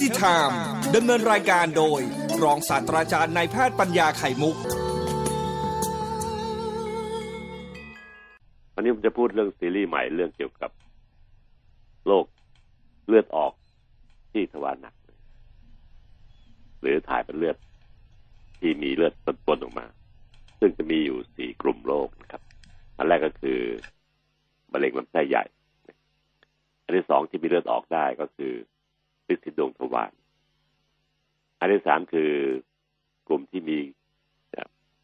H e a l t h y Time ดำเนินรายการโดย รองศาสตราจารย์นายแพทย์ปัญญาไข่มุก วันนี้ผมจะพูดเรื่องซีรีส์ใหม่เรื่องเกี่ยวกับโรคเลือดออกที่ทวารหนัก หรือถ่ายเป็นเลือดที่มีเลือดปนๆออกมา ซึ่งจะมีอยู่สี่กลุ่มโรคนะครับ อันแรกก็คือมะเร็งลำไส้ใหญ่ อันที่สองที่มีเลือดออกได้ก็คือ ลิซิดวงทวารอันที่สามคือกลุ่มที่มี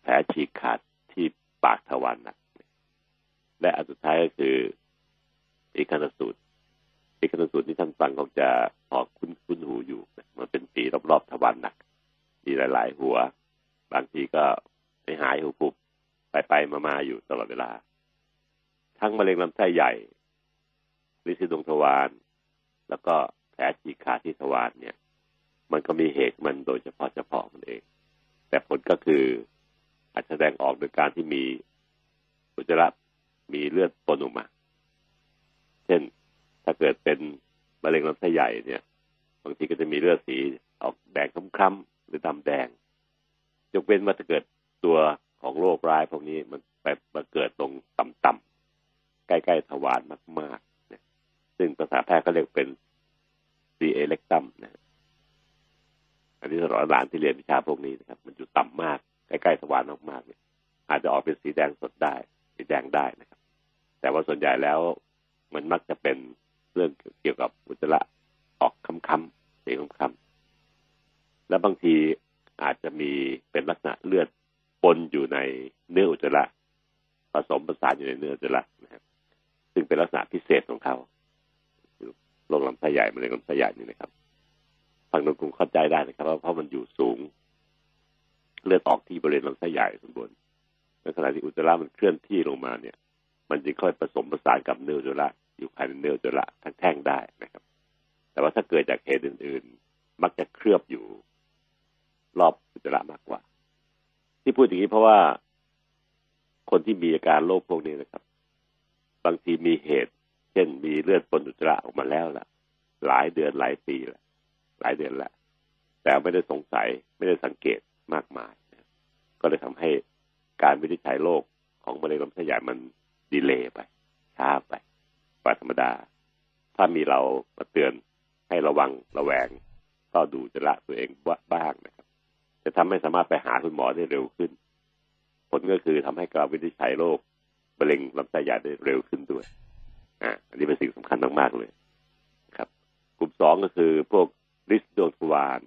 แผลฉีกขาดที่ปากทวารหนัก และอันสุดท้ายก็คือเอกนสูตรเอกนสูตรที่ท่านฟังคงจะพอคุ้นคุ้นหูอยู่ มันเป็นปีรอบๆทวารหนัก มีหลาย ๆ หัว บางทีก็ไม่หายหูปุบไปไปมาๆอยู่ตลอดเวลา ทั้งมะเร็งลำไส้ใหญ่ลิซิดวงทวารแล้วก็ แผลฉีกขาดที่ทวารเนี่ย มันก็มีเหตุมันโดยเฉพาะเฉพาะมันเอง แต่ผลก็คืออาจแสดงออกโดยการที่มีอุจจาระมีเลือดปนออกมา เช่นถ้าเกิดเป็นมะเร็งลำไส้ใหญ่เนี่ยบางทีก็จะมีเลือดสีออกแดงคล้ำๆหรือดำแดงยกเว้นว่าจะเกิดตัวของโรคร้ายพวกนี้มันไปมาเกิดตรงต่ำๆใกล้ๆทวารมากๆ ซึ่งภาษาแพทย์เขาเรียกเป็น ซีเอเล็กตัมนะอันนี้สำหรับหลานที่เรียนวิชาพวกนี้นะครับ มันอยู่ต่ำมากใกล้ๆสวรรค์มากๆเนี่ยอาจจะออกเป็นสีแดงสดได้ สีแดงได้นะครับ แต่ว่าส่วนใหญ่แล้วมันมักจะเป็นเรื่องเกี่ยวกับอุจจาระออกค้ำๆสีค้ำๆแล้วบางทีอาจจะมีเป็นลักษณะเลือดปนอยู่ในเนื้ออุจจาระผสมประสานอยู่ในเนื้ออุจจาระนะครับ ซึ่งเป็นลักษณะพิเศษของเขา โรคลำไส้ใหญ่มะเร็งลำไส้ใหญ่นี่นะครับฟังดูคงเข้าใจได้นะครับว่าเพราะมันอยู่สูง เลือดออกที่บริเวณลำไส้ใหญ่ส่วนบนในขณะที่อุจจาระมันเคลื่อนที่ลงมาเนี่ย มันจะค่อยผสมประสานกับเนื้ออุจจาระอยู่ภายในเนื้ออุจจาระทั้งแท่งได้นะครับ แต่ว่าถ้าเกิดจากเหตุอื่น ๆ มักจะเคลือบอยู่รอบอุจจาระมากกว่า ที่พูดอย่างนี้เพราะว่าคนที่มีอาการโรคพวกนี้นะครับ บางทีมีเหตุ เช่นมีเลือดปนอุจจาระออกมาแล้วล่ะ หลายเดือนหลายปีละหลายเดือนละแต่ไม่ได้สงสัยไม่ได้สังเกตมากมายนะก็เลยทำให้การวินิจฉัยโรคของมะเร็งลำไส้ใหญ่มันดีเลย์ไปช้าไปกว่าธรรมดา ถ้ามีเรามาเตือนให้ระวังระแวง ก็ดูจะละตัวเองบ้างนะครับ จะทำให้สามารถไปหาคุณหมอได้เร็วขึ้น ผลก็คือทำให้การวินิจฉัยโรคมะเร็งลำไส้ใหญ่ได้เร็วขึ้นด้วย อ่าอันนี้เป็นสิ่งสำคัญมากๆเลยครับ กลุ่มสองก็คือพวกลิสดวงทวาร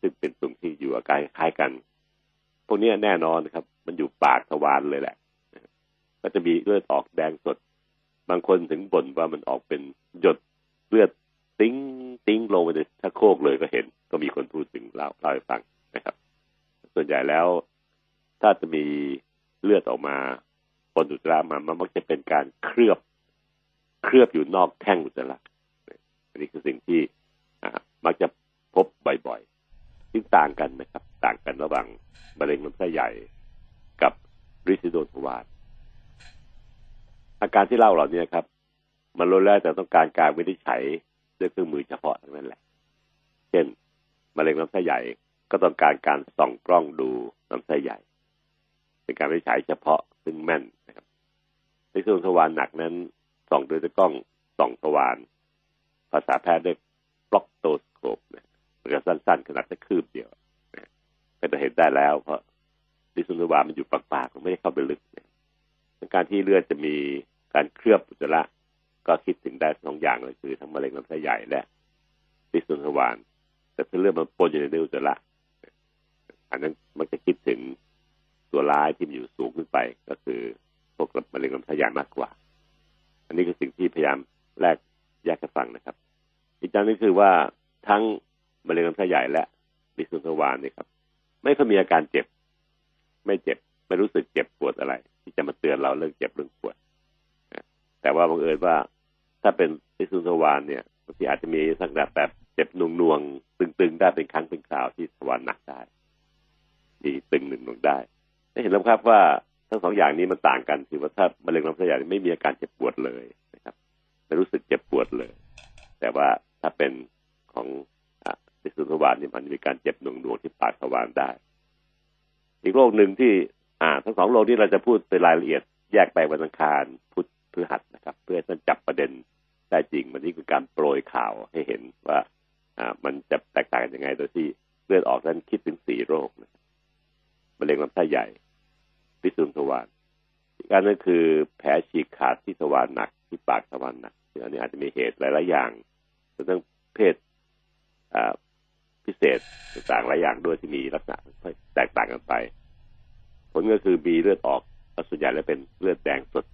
ซึ่งเป็นตรงที่อยู่อาการคล้ายกัน พวกนี้แน่นอนครับ มันอยู่ปากทวารเลยแหละ ก็จะมีเลือดออกแดงสด บางคนถึงบ่นว่ามันออกเป็นหยดเลือดติ้งติ้งลงไปในชักโครกเลยก็เห็น ก็มีคนพูดถึงเล่าเล่าให้ฟังนะครับ ส่วนใหญ่แล้ว ถ้าจะมีเลือดออกมาปนอุจจาระมามันมักจะเป็นการเคลือบ เคลือบอยู่นอกแท่งอุจจาระอันนี้คือสิ่งที่มักจะพบบ่อยๆซึ่งต่างกันนะครับ ต่างกันระหว่างมะเร็งลำไส้ใหญ่กับริซิโดนทวารอาการที่เล่าเหล่านี้ครับ มันล้วนแล้วแต่ต้องการการวินิจฉัยด้วยเครื่องมือเฉพาะทั้งนั้นแหละ เช่นมะเร็งลำไส้ใหญ่ก็ต้องการการส่องกล้องดูลำไส้ใหญ่ เป็นการวินิจฉัยเฉพาะซึ่งแม่นนะครับริซิโดนทวารหนักนั้น ส่องโดยกล้องส่องทวารภาษาแพทย์เรียกบล็อกโตสโคปนะมันก็สั้นๆ ขนาดแค่คืบเดียวนะก็จะเห็นได้แล้ว เพราะดิสุนทวามันอยู่ปากๆมันไม่ได้เข้าไปลึกนะการที่เลือดจะมีการเคลือบอุจจาระก็คิดถึงได้สองอย่างเลยคือทั้งมะเร็งลำไส้ใหญ่และดิสุนทวารแต่ถ้าเลือดมันปนอยู่ในอุจจาระอันนั้นมันจะคิดถึงตัวร้ายที่มันอยู่สูงขึ้นไป ก็คือพวกมะเร็งลำไส้ใหญ่มากกว่า อันนี้คือสิ่งที่พยายามแลกแยกกันฟังนะครับ อีกอย่างนึงคือว่าทั้งมะเร็งลำไส้ใหญ่และดิสุนทวารนี่ครับ ไม่ค่อยมีอาการเจ็บ ไม่เจ็บ ไม่รู้สึกเจ็บปวดอะไร ที่จะมาเตือนเราเรื่องเจ็บเรื่องปวดแต่ว่าบังเอิญว่าถ้าเป็นดิสุนทวารเนี่ยบางทีอาจจะมีสักแบบแบบเจ็บนวงๆตึงๆได้เป็นครั้งเป็นคราวที่ทวารหนักได้ ที่ตึงหนึ่งหนึ่งได้ได้เห็นแล้วครับว่า ทั้งสองอย่างนี้มันต่างกันคือว่าถ้ามะเร็งลำไส้ใหญ่ไม่มีอาการเจ็บปวดเลยนะครับไม่รู้สึกเจ็บปวดเลย แต่ว่าถ้าเป็นของดิสุทวารนี่มันมีการเจ็บหน่วงหน่วงที่ปากทวารได้ อีกโรคหนึ่งที่ อ่า ทั้งสองโรคนี้เราจะพูดเป็นรายละเอียดแยกไปวันอังคารพุธพฤหัสนะครับ เพื่อท่านจับประเด็นได้จริงวันนี้คือการโปรยข่าวให้เห็นว่า อ่า มันจะแตกต่างกันยังไงโดยที่เลือดออกนั้นคิดถึงสี่โรคนะมะเร็งลำไส้ใหญ่ พิสุนทวารอีกอันนึงคือแผลฉีกขาดที่ทวารหนักที่ปากทวารหนักอันนี้อาจจะมีเหตุหลาย ๆ อย่างทั้งเพศพิเศษต่างๆหลายอย่างด้วยที่มีลักษณะแตกต่างกันไป ผลก็คือมีเลือดออกส่วนใหญ่แล้วเป็นเลือดแดงสด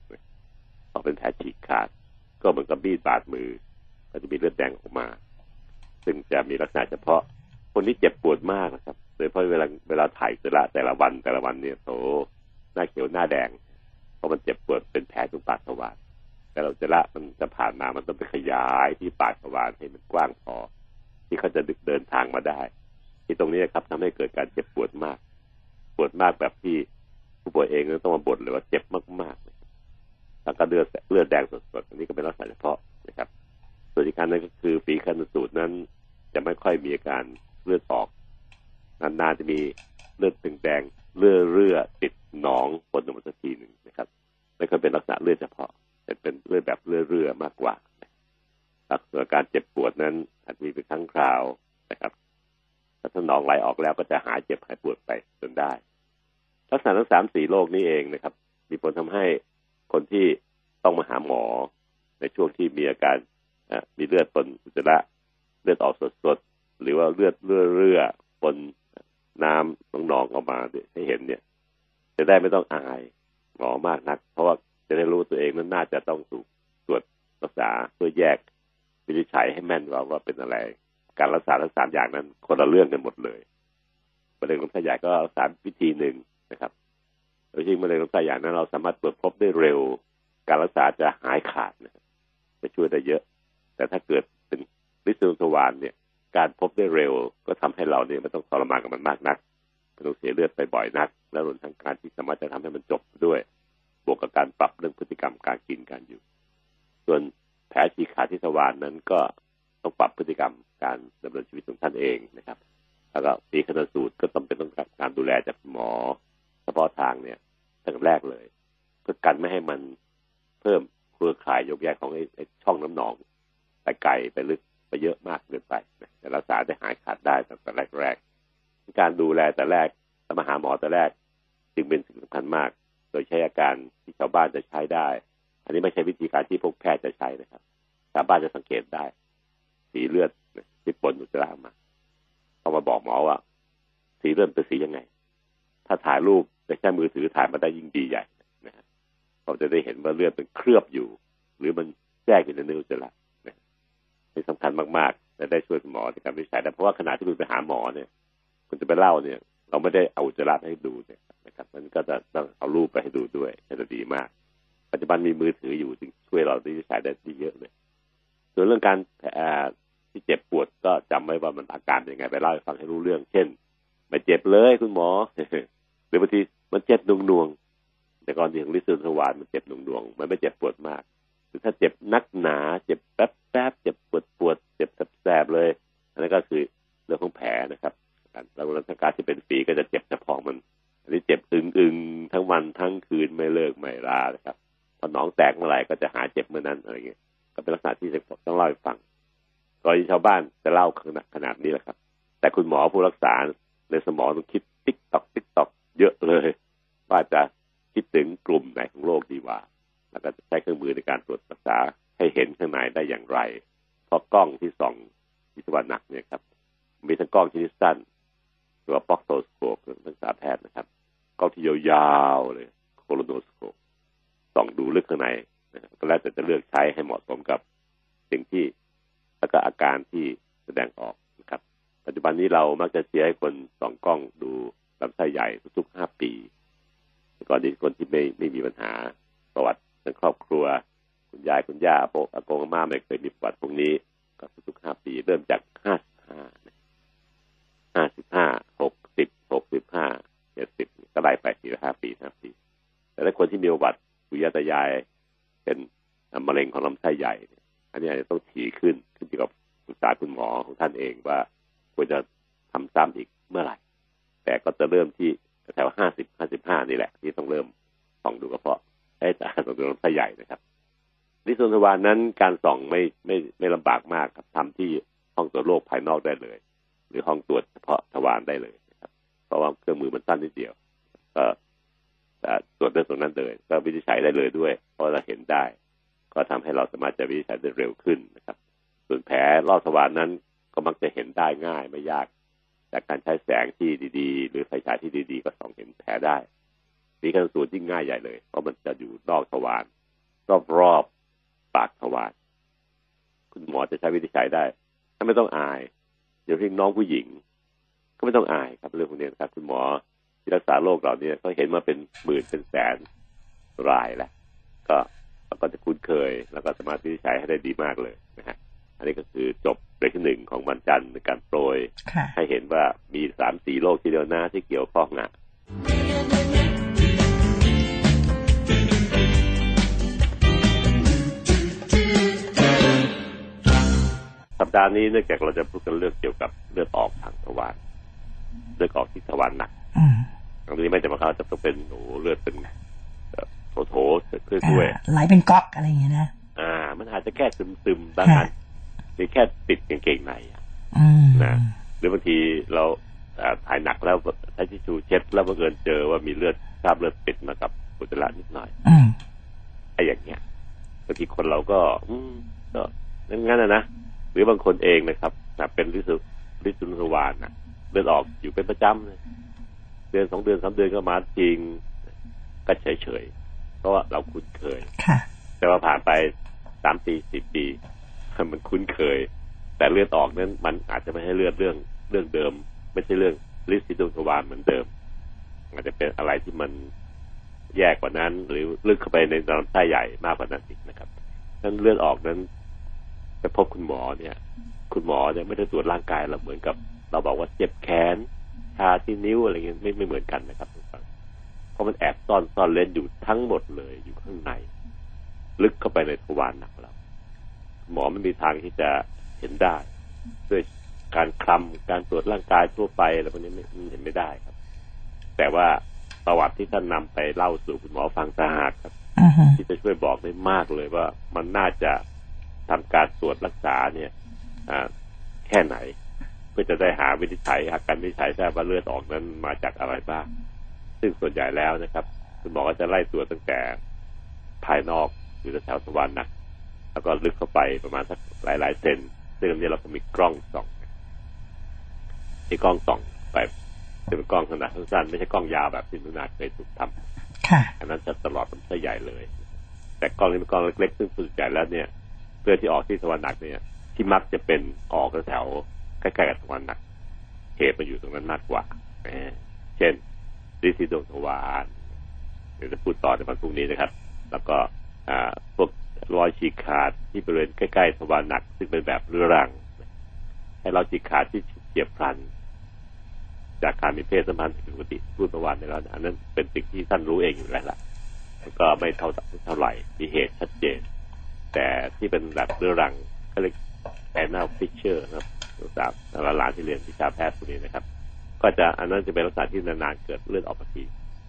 ออกเป็นแผลฉีกขาด ก็เหมือนกับมีดบาดมือ ก็จะมีเลือดแดงออกมา ซึ่งจะมีลักษณะเฉพาะ คนที่เจ็บปวดมากนะครับ โดยเฉพาะเวลาเวลาถ่ายสุระแต่ละวันแต่ละวันเนี่ยโต หน้าเขียวหน้าแดง เพราะมันเจ็บปวดเป็นแผลตรงปากทวารแต่เราจะละมันจะผ่านมามันต้องไปขยายที่ปากทวารให้มันกว้างพอ ที่เขาจะดึกเดินทางมาได้ ที่ตรงนี้ครับทำให้เกิดการเจ็บปวดมาก ปวดมากแบบที่ผู้ป่วยเองต้องมาบ่นเลยว่าเจ็บมากๆแล้วก็เลือดเลือดแดงสดๆอันนี้ก็เป็นลักษณะเฉพาะนะครับ ส่วนอีกการนึงก็คือฝีคันสูตรนั้น จะไม่ค่อยมีอาการเลือดออกนานๆจะมีเลือดตึงแดงเลือดเลือดติด หนองปนออกมาสักทีหนึ่งนะครับไม่ค่อยเป็นลักษณะเลือดเฉพาะแต่เป็นเลือดแบบเลือดเรือมากกว่าลักษณะการเจ็บปวดนั้น อาจมีเป็นครั้งคราวนะครับถ้าสนองไหลออกแล้วก็จะหายเจ็บหายปวดไปจนได้ ลักษณะทั้งสามสี่โรคนี้เองนะครับ มีผลทำให้คนที่ต้องมาหาหมอ ในช่วงที่มีอาการมีเลือดปนอุจจาระเลือดออกสดๆหรือว่าเลือดเลือดเรือปนน้ำนองๆออกมาให้เห็นเนี่ย จะได้ไม่ต้องอายหมอมากนัก เพราะว่าจะได้รู้ตัวเองนั้นน่าจะต้องถูกตรวจรักษาเพื่อแยกวินิจฉัยให้แม่นว่าว่าเป็นอะไร การรักษาทั้งสามอย่างนั้น คนละเรื่องกันหมดเลยมะเร็งลำไส้ใหญ่ก็รักษาวิธีหนึ่งนะครับโดยที่มะเร็งลำไส้ใหญ่นั้น เราสามารถตรวจพบได้เร็ว การรักษาจะหายขาดนะจะช่วยได้เยอะ แต่ถ้าเกิดเป็นลิซิลสวานเนี่ย การพบได้เร็ว ก็ทำให้เราเนี่ยไม่ต้องทรมานกับมันมากนัก ต้องเสียเลือดไปบ่อยนัก และรวมทั้งการที่สามารถจะทำให้มันจบด้วย บวกกับการปรับเรื่องพฤติกรรมการกินการอยู่ ส่วนแผลฉีกขาดที่ทวานนั้นก็ต้องปรับพฤติกรรมการดำเนินชีวิตของท่านเองนะครับ แล้วก็ปีคณสูตรก็ต้องเป็นต้องการดูแลจากหมอเฉพาะทางเนี่ยตั้งแต่แรกเลย เพื่อกันไม่ให้มันเพิ่มเครือข่ายยกแยกของไอ้ช่องน้ำหนองไปไกลไปลึกไปเยอะมากเกินไปแต่รักษาได้หายขาดได้ตั้งแต่แรกๆ การดูแลแต่แรกสมาหาหมอแต่แรก จึงเป็นสิ่งสำคัญมาก โดยใช้อาการที่ชาวบ้านจะใช้ได้ อันนี้ไม่ใช่วิธีการที่พวกแพทย์จะใช้นะครับ ชาวบ้านจะสังเกตได้ สีเลือดที่ปนอุจจาระมาเขามาบอกหมอว่า สีเลือดเป็นสียังไง ถ้าถ่ายรูปแต่แค่มือถือถ่ายมาได้ยิ่งดีใหญ่นะครับเราจะได้เห็นว่าเลือดเป็นเคลือบอยู่ หรือมันแทรกอยู่ในเนื้ออุจจาระนี่สำคัญมากๆจะได้ช่วยคุณหมอในการวิจัยได้เพราะว่าขณะที่คุณไปหาหมอเนี่ย คุณจะไปเล่าเนี่ย เราไม่ได้เอาอุจจาระให้ดูเนี่ยนะครับมันก็จะต้องเอารูปไปให้ดูด้วยจะดีมาก ปัจจุบันมีมือถืออยู่จึงช่วยเราที่วิจัยได้ดีเยอะเลยส่วนเรื่องการที่เจ็บปวดก็จำไว้ว่ามันอาการยังไง ไปเล่าให้ฟังให้รู้เรื่อง เช่นไม่เจ็บเลยคุณหมอหรือบางทีมันเจ็บดวงดวงแต่ก่อนที่ของลิซิลสวานมันเจ็บดวงดวงมันไม่เจ็บปวดมากหรือถ้าเจ็บนักหนา เจ็บแป๊บแป๊บเจ็บปวดปวดเจ็บแสบเลยอันนั้นก็คือเรื่องของแผลนะครับ แล้วรักษาการที่เป็นฝีก็จะเจ็บเฉพาะมัน อันนี้เจ็บอึงอึงทั้งวันทั้งคืนไม่เลิกไม่ลานะครับพอหนองแตกเมื่อไหร่ก็จะหาเจ็บเมื่อนั้นอะไรเงี้ยก็เป็นลักษณะที่ต้องเล่าให้ฟังกรณีชาวบ้านจะเล่าขนาดขนาดนี้แหละครับ แต่คุณหมอผู้รักษาในสมองต้องคิดติ๊กตอกติ๊กตอกเยอะเลยว่าจะคิดถึงกลุ่มไหนของโลกดีว่า แล้วก็จะใช้เครื่องมือในการตรวจรักษาให้เห็นข้างในได้อย่างไร เพราะกล้องที่ส่องที่ตะวันหนักเนี่ยครับ มีทั้งกล้องชนิดสั้น หรือว่าป็อกโตสโคปนักษาแพทย์นะครับกล้องที่ยาวๆเลยโคโลโนสโคปส่องดูลึกข้างในนะครับก็แล้วแต่จะเลือกใช้ให้เหมาะสมกับสิ่งที่แล้วก็อาการที่แสดงออกนะครับ ปัจจุบันนี้เรามักจะเชียร์ให้คนส่องกล้องดูลำไส้ใหญ่ทุกๆห้าปีก่อนที่คนที่ไม่ไม่มีปัญหาประวัติทางครอบครัว คุณยายคุณย่าโปอากงอาม่าไม่เคยมีประวัติพวกนี้ ก็ทุกๆห้าปี เริ่มจากห้าสิบห้า ห้าสิบห้าหกสิบหกสิบห้าเจ็ดสิบก็ไล่ไปสี่ห้าปีห้าปีแต่ถ้าคนที่มีประวัติปู่ย่าตายาย เป็นมะเร็งของลำไส้ใหญ่เนี่ยอันนี้อาจจะต้องถี่ขึ้นขึ้นอยู่กับปรึกษาคุณหมอของท่านเองว่าควรจะทำซ้ำอีกเมื่อไหร่ แต่ก็จะเริ่มที่แถวห้าสิบห้าสิบห้านี่แหละ ที่ต้องเริ่มส่องดูกระเพาะไอ้ตาส่องดูลำไส้ใหญ่นะครับนิสโนวานนั้นการส่องไม่ไม่ไม่ลำบากมากครับทำที่ห้องตรวจโรคภายนอกได้เลย รือห้องตรวจเฉพาะทวารได้เลยนะครับ เพราะว่าเครื่องมือมันสั้นนิดเดียว ก็ตรวจเรื่องตรงนั้นเลย ก็วินิจฉัยได้เลยด้วย เพราะเราเห็นได้ ก็ทำให้เราสามารถจะวินิจฉัยได้เร็วขึ้นนะครับ ส่วนแผลรอบทวารนั้นก็มักจะเห็นได้ง่ายไม่ยากจากการใช้แสงที่ดีๆ หรือไฟฉายที่ดีๆ ก็ส่องเห็นแผลได้มีการสูตรยิ่งง่ายใหญ่เลย เพราะมันจะอยู่นอกทวารรอบๆปากทวารคุณหมอจะใช้วินิจฉัยได้ ถ้าไม่ต้องอาย เดี๋ยวเพียงน้องผู้หญิง ก็ไม่ต้องอายครับเรื่องพวกนี้ครับ คุณหมอที่รักษาโรคเราเนี่ยเขาเห็นมาเป็นหมื่นเป็นแสนรายแล้วก็เราก็จะคุ้นเคย แล้วก็สามารถวินิจฉัยให้ได้ดีมากเลยนะฮะอันนี้ก็คือจบเบรกที่หนึ่งของวันจันทร์ในการโปรยให้เห็นว่ามีสามสี่โรคทีเดียวนะที่เกี่ยวข้องอะ ดาห์นี้เนื่องจากเราจะพูดกันเรื่องเกี่ยวกับเลือดออกทางทวารเลือดออกที่ทวารหนักตรงนี้ไม่จะมาเข้าจะต้องเป็นโอ้เลือดเป็นโถโถเกิดขึ้นด้วยไหลเป็นก๊อกอะไรอย่างเงี้ยนะอ่า มันอาจจะแค่ซึมซึมบางอันมีแค่ติดกางเกงในนะหรือบางทีเราถ่ายหนักแล้วใช้ทิชชู่เช็ด แล้วบังเอิญเจอว่ามีเลือดคราบเลือดติดมากับอุจจาระนิดหน่อยไอ้อย่างเงี้ยบางทีคนเราก็ อืมก็งั้นนะนะ หรือบางคนเองนะครับนะเป็นลิสุลิสุนทวานนะเลือดออกอยู่เป็นประจำเลยเดือนสองเดือนสามเดือนก็มาจริงก็เฉยเฉยเพราะว่าเราคุ้นเคยแต่ว่าผ่านไปสามปีสี่ปีมันคุ้นเคย แต่เลือดออกนั้นมันอาจจะไม่ให้เลือดเรื่องเรื่องเดิม ไม่ใช่เรื่องลิซิดุทวารเหมือนเดิม อาจจะเป็นอะไรที่มันแย่กว่านั้น หรือลึกเข้าไปในลำไส้ใหญ่มากกว่านั้นอีกนะครับนั้นเลือดออกนั้น ไปพบคุณหมอเนี่ย คุณหมอเนี่ยไม่ได้ตรวจร่างกายเราเหมือนกับ เราบอกว่าเจ็บแขนชาที่นิ้วอะไรเงี้ยไม่ไม่เหมือนกันนะครับเพราะมันแอบซ่อนซ่อนเล่นอยู่ทั้งหมดเลยอยู่ข้างใน ลึกเข้าไปในทวารหนักเราหมอไม่มีทางที่จะเห็นได้ ด้วยการคลำการตรวจร่างกายทั่วไปอะไรพวกนี้ไม่เห็นไม่ได้ครับ แต่ว่าประวัติที่ท่านนำไปเล่าสู่คุณหมอฟังสหากครับ uh-huh. ที่จะช่วยบอกได้มากเลยว่ามันน่าจะ ทำการตรวจรักษาเนี่ยแค่ไหน เพื่อจะได้หาวินิจฉัยอาการวินิจฉัยได้ว่าเลือดออกนั้นมาจากอะไรบ้าง ซึ่งส่วนใหญ่แล้วนะครับ คุณหมอก็จะไล่ตรวจตั้งแต่ภายนอกหรือแถวทวารหนักแล้วก็ลึกเข้าไปประมาณสักหลายๆเซนซึ่งอันนี้เราก็มีกล้องส่องที่กล้องส่องไปเป็นกล้องขนาดสั้นๆไม่ใช่กล้องยาวแบบที่นุนาเคยถูกทำอันนั้นจะตลอดลำไส้ใหญ่เลย แต่กล้องนี้เป็นกล้องเล็กๆซึ่งส่วนใหญ่แล้วเนี่ย เพื่อที่ออกที่ทวารหนักเนี่ย ที่มักจะเป็นออกแถวใกล้ๆกับทวารหนักเหตุมันอยู่ตรงนั้นมากกว่าเช่นดิซิโดทวารเดี๋ยวจะพูดต่อในวันพรุ่งนี้นะครับ แล้วก็พวกรอยฉีกขาดที่บริเวณใกล้ๆทวารหนัก ซึ่งเป็นแบบเรื้อรังให้เราฉีกขาดที่เฉียบพลัน จากการมีเพศสัมพันธ์ผิดปกติพูดประวัติในแล้วอันนั้นเป็นสิ่งที่ท่านรู้เองอยู่แล้วล่ะก็ไม่เท่าเท่าไหร่มีเหตุชัดเจน แต่ที่เป็นแบบเรื้อรังเขาเรียกแอนนาฟิชเชอร์นะครับสาวหลานที่เรียนวิชาแพทย์พวกนี้นะครับ ก็จะอันนั้นจะเป็นลักษณะที่นานๆเกิดเลือดออกมาที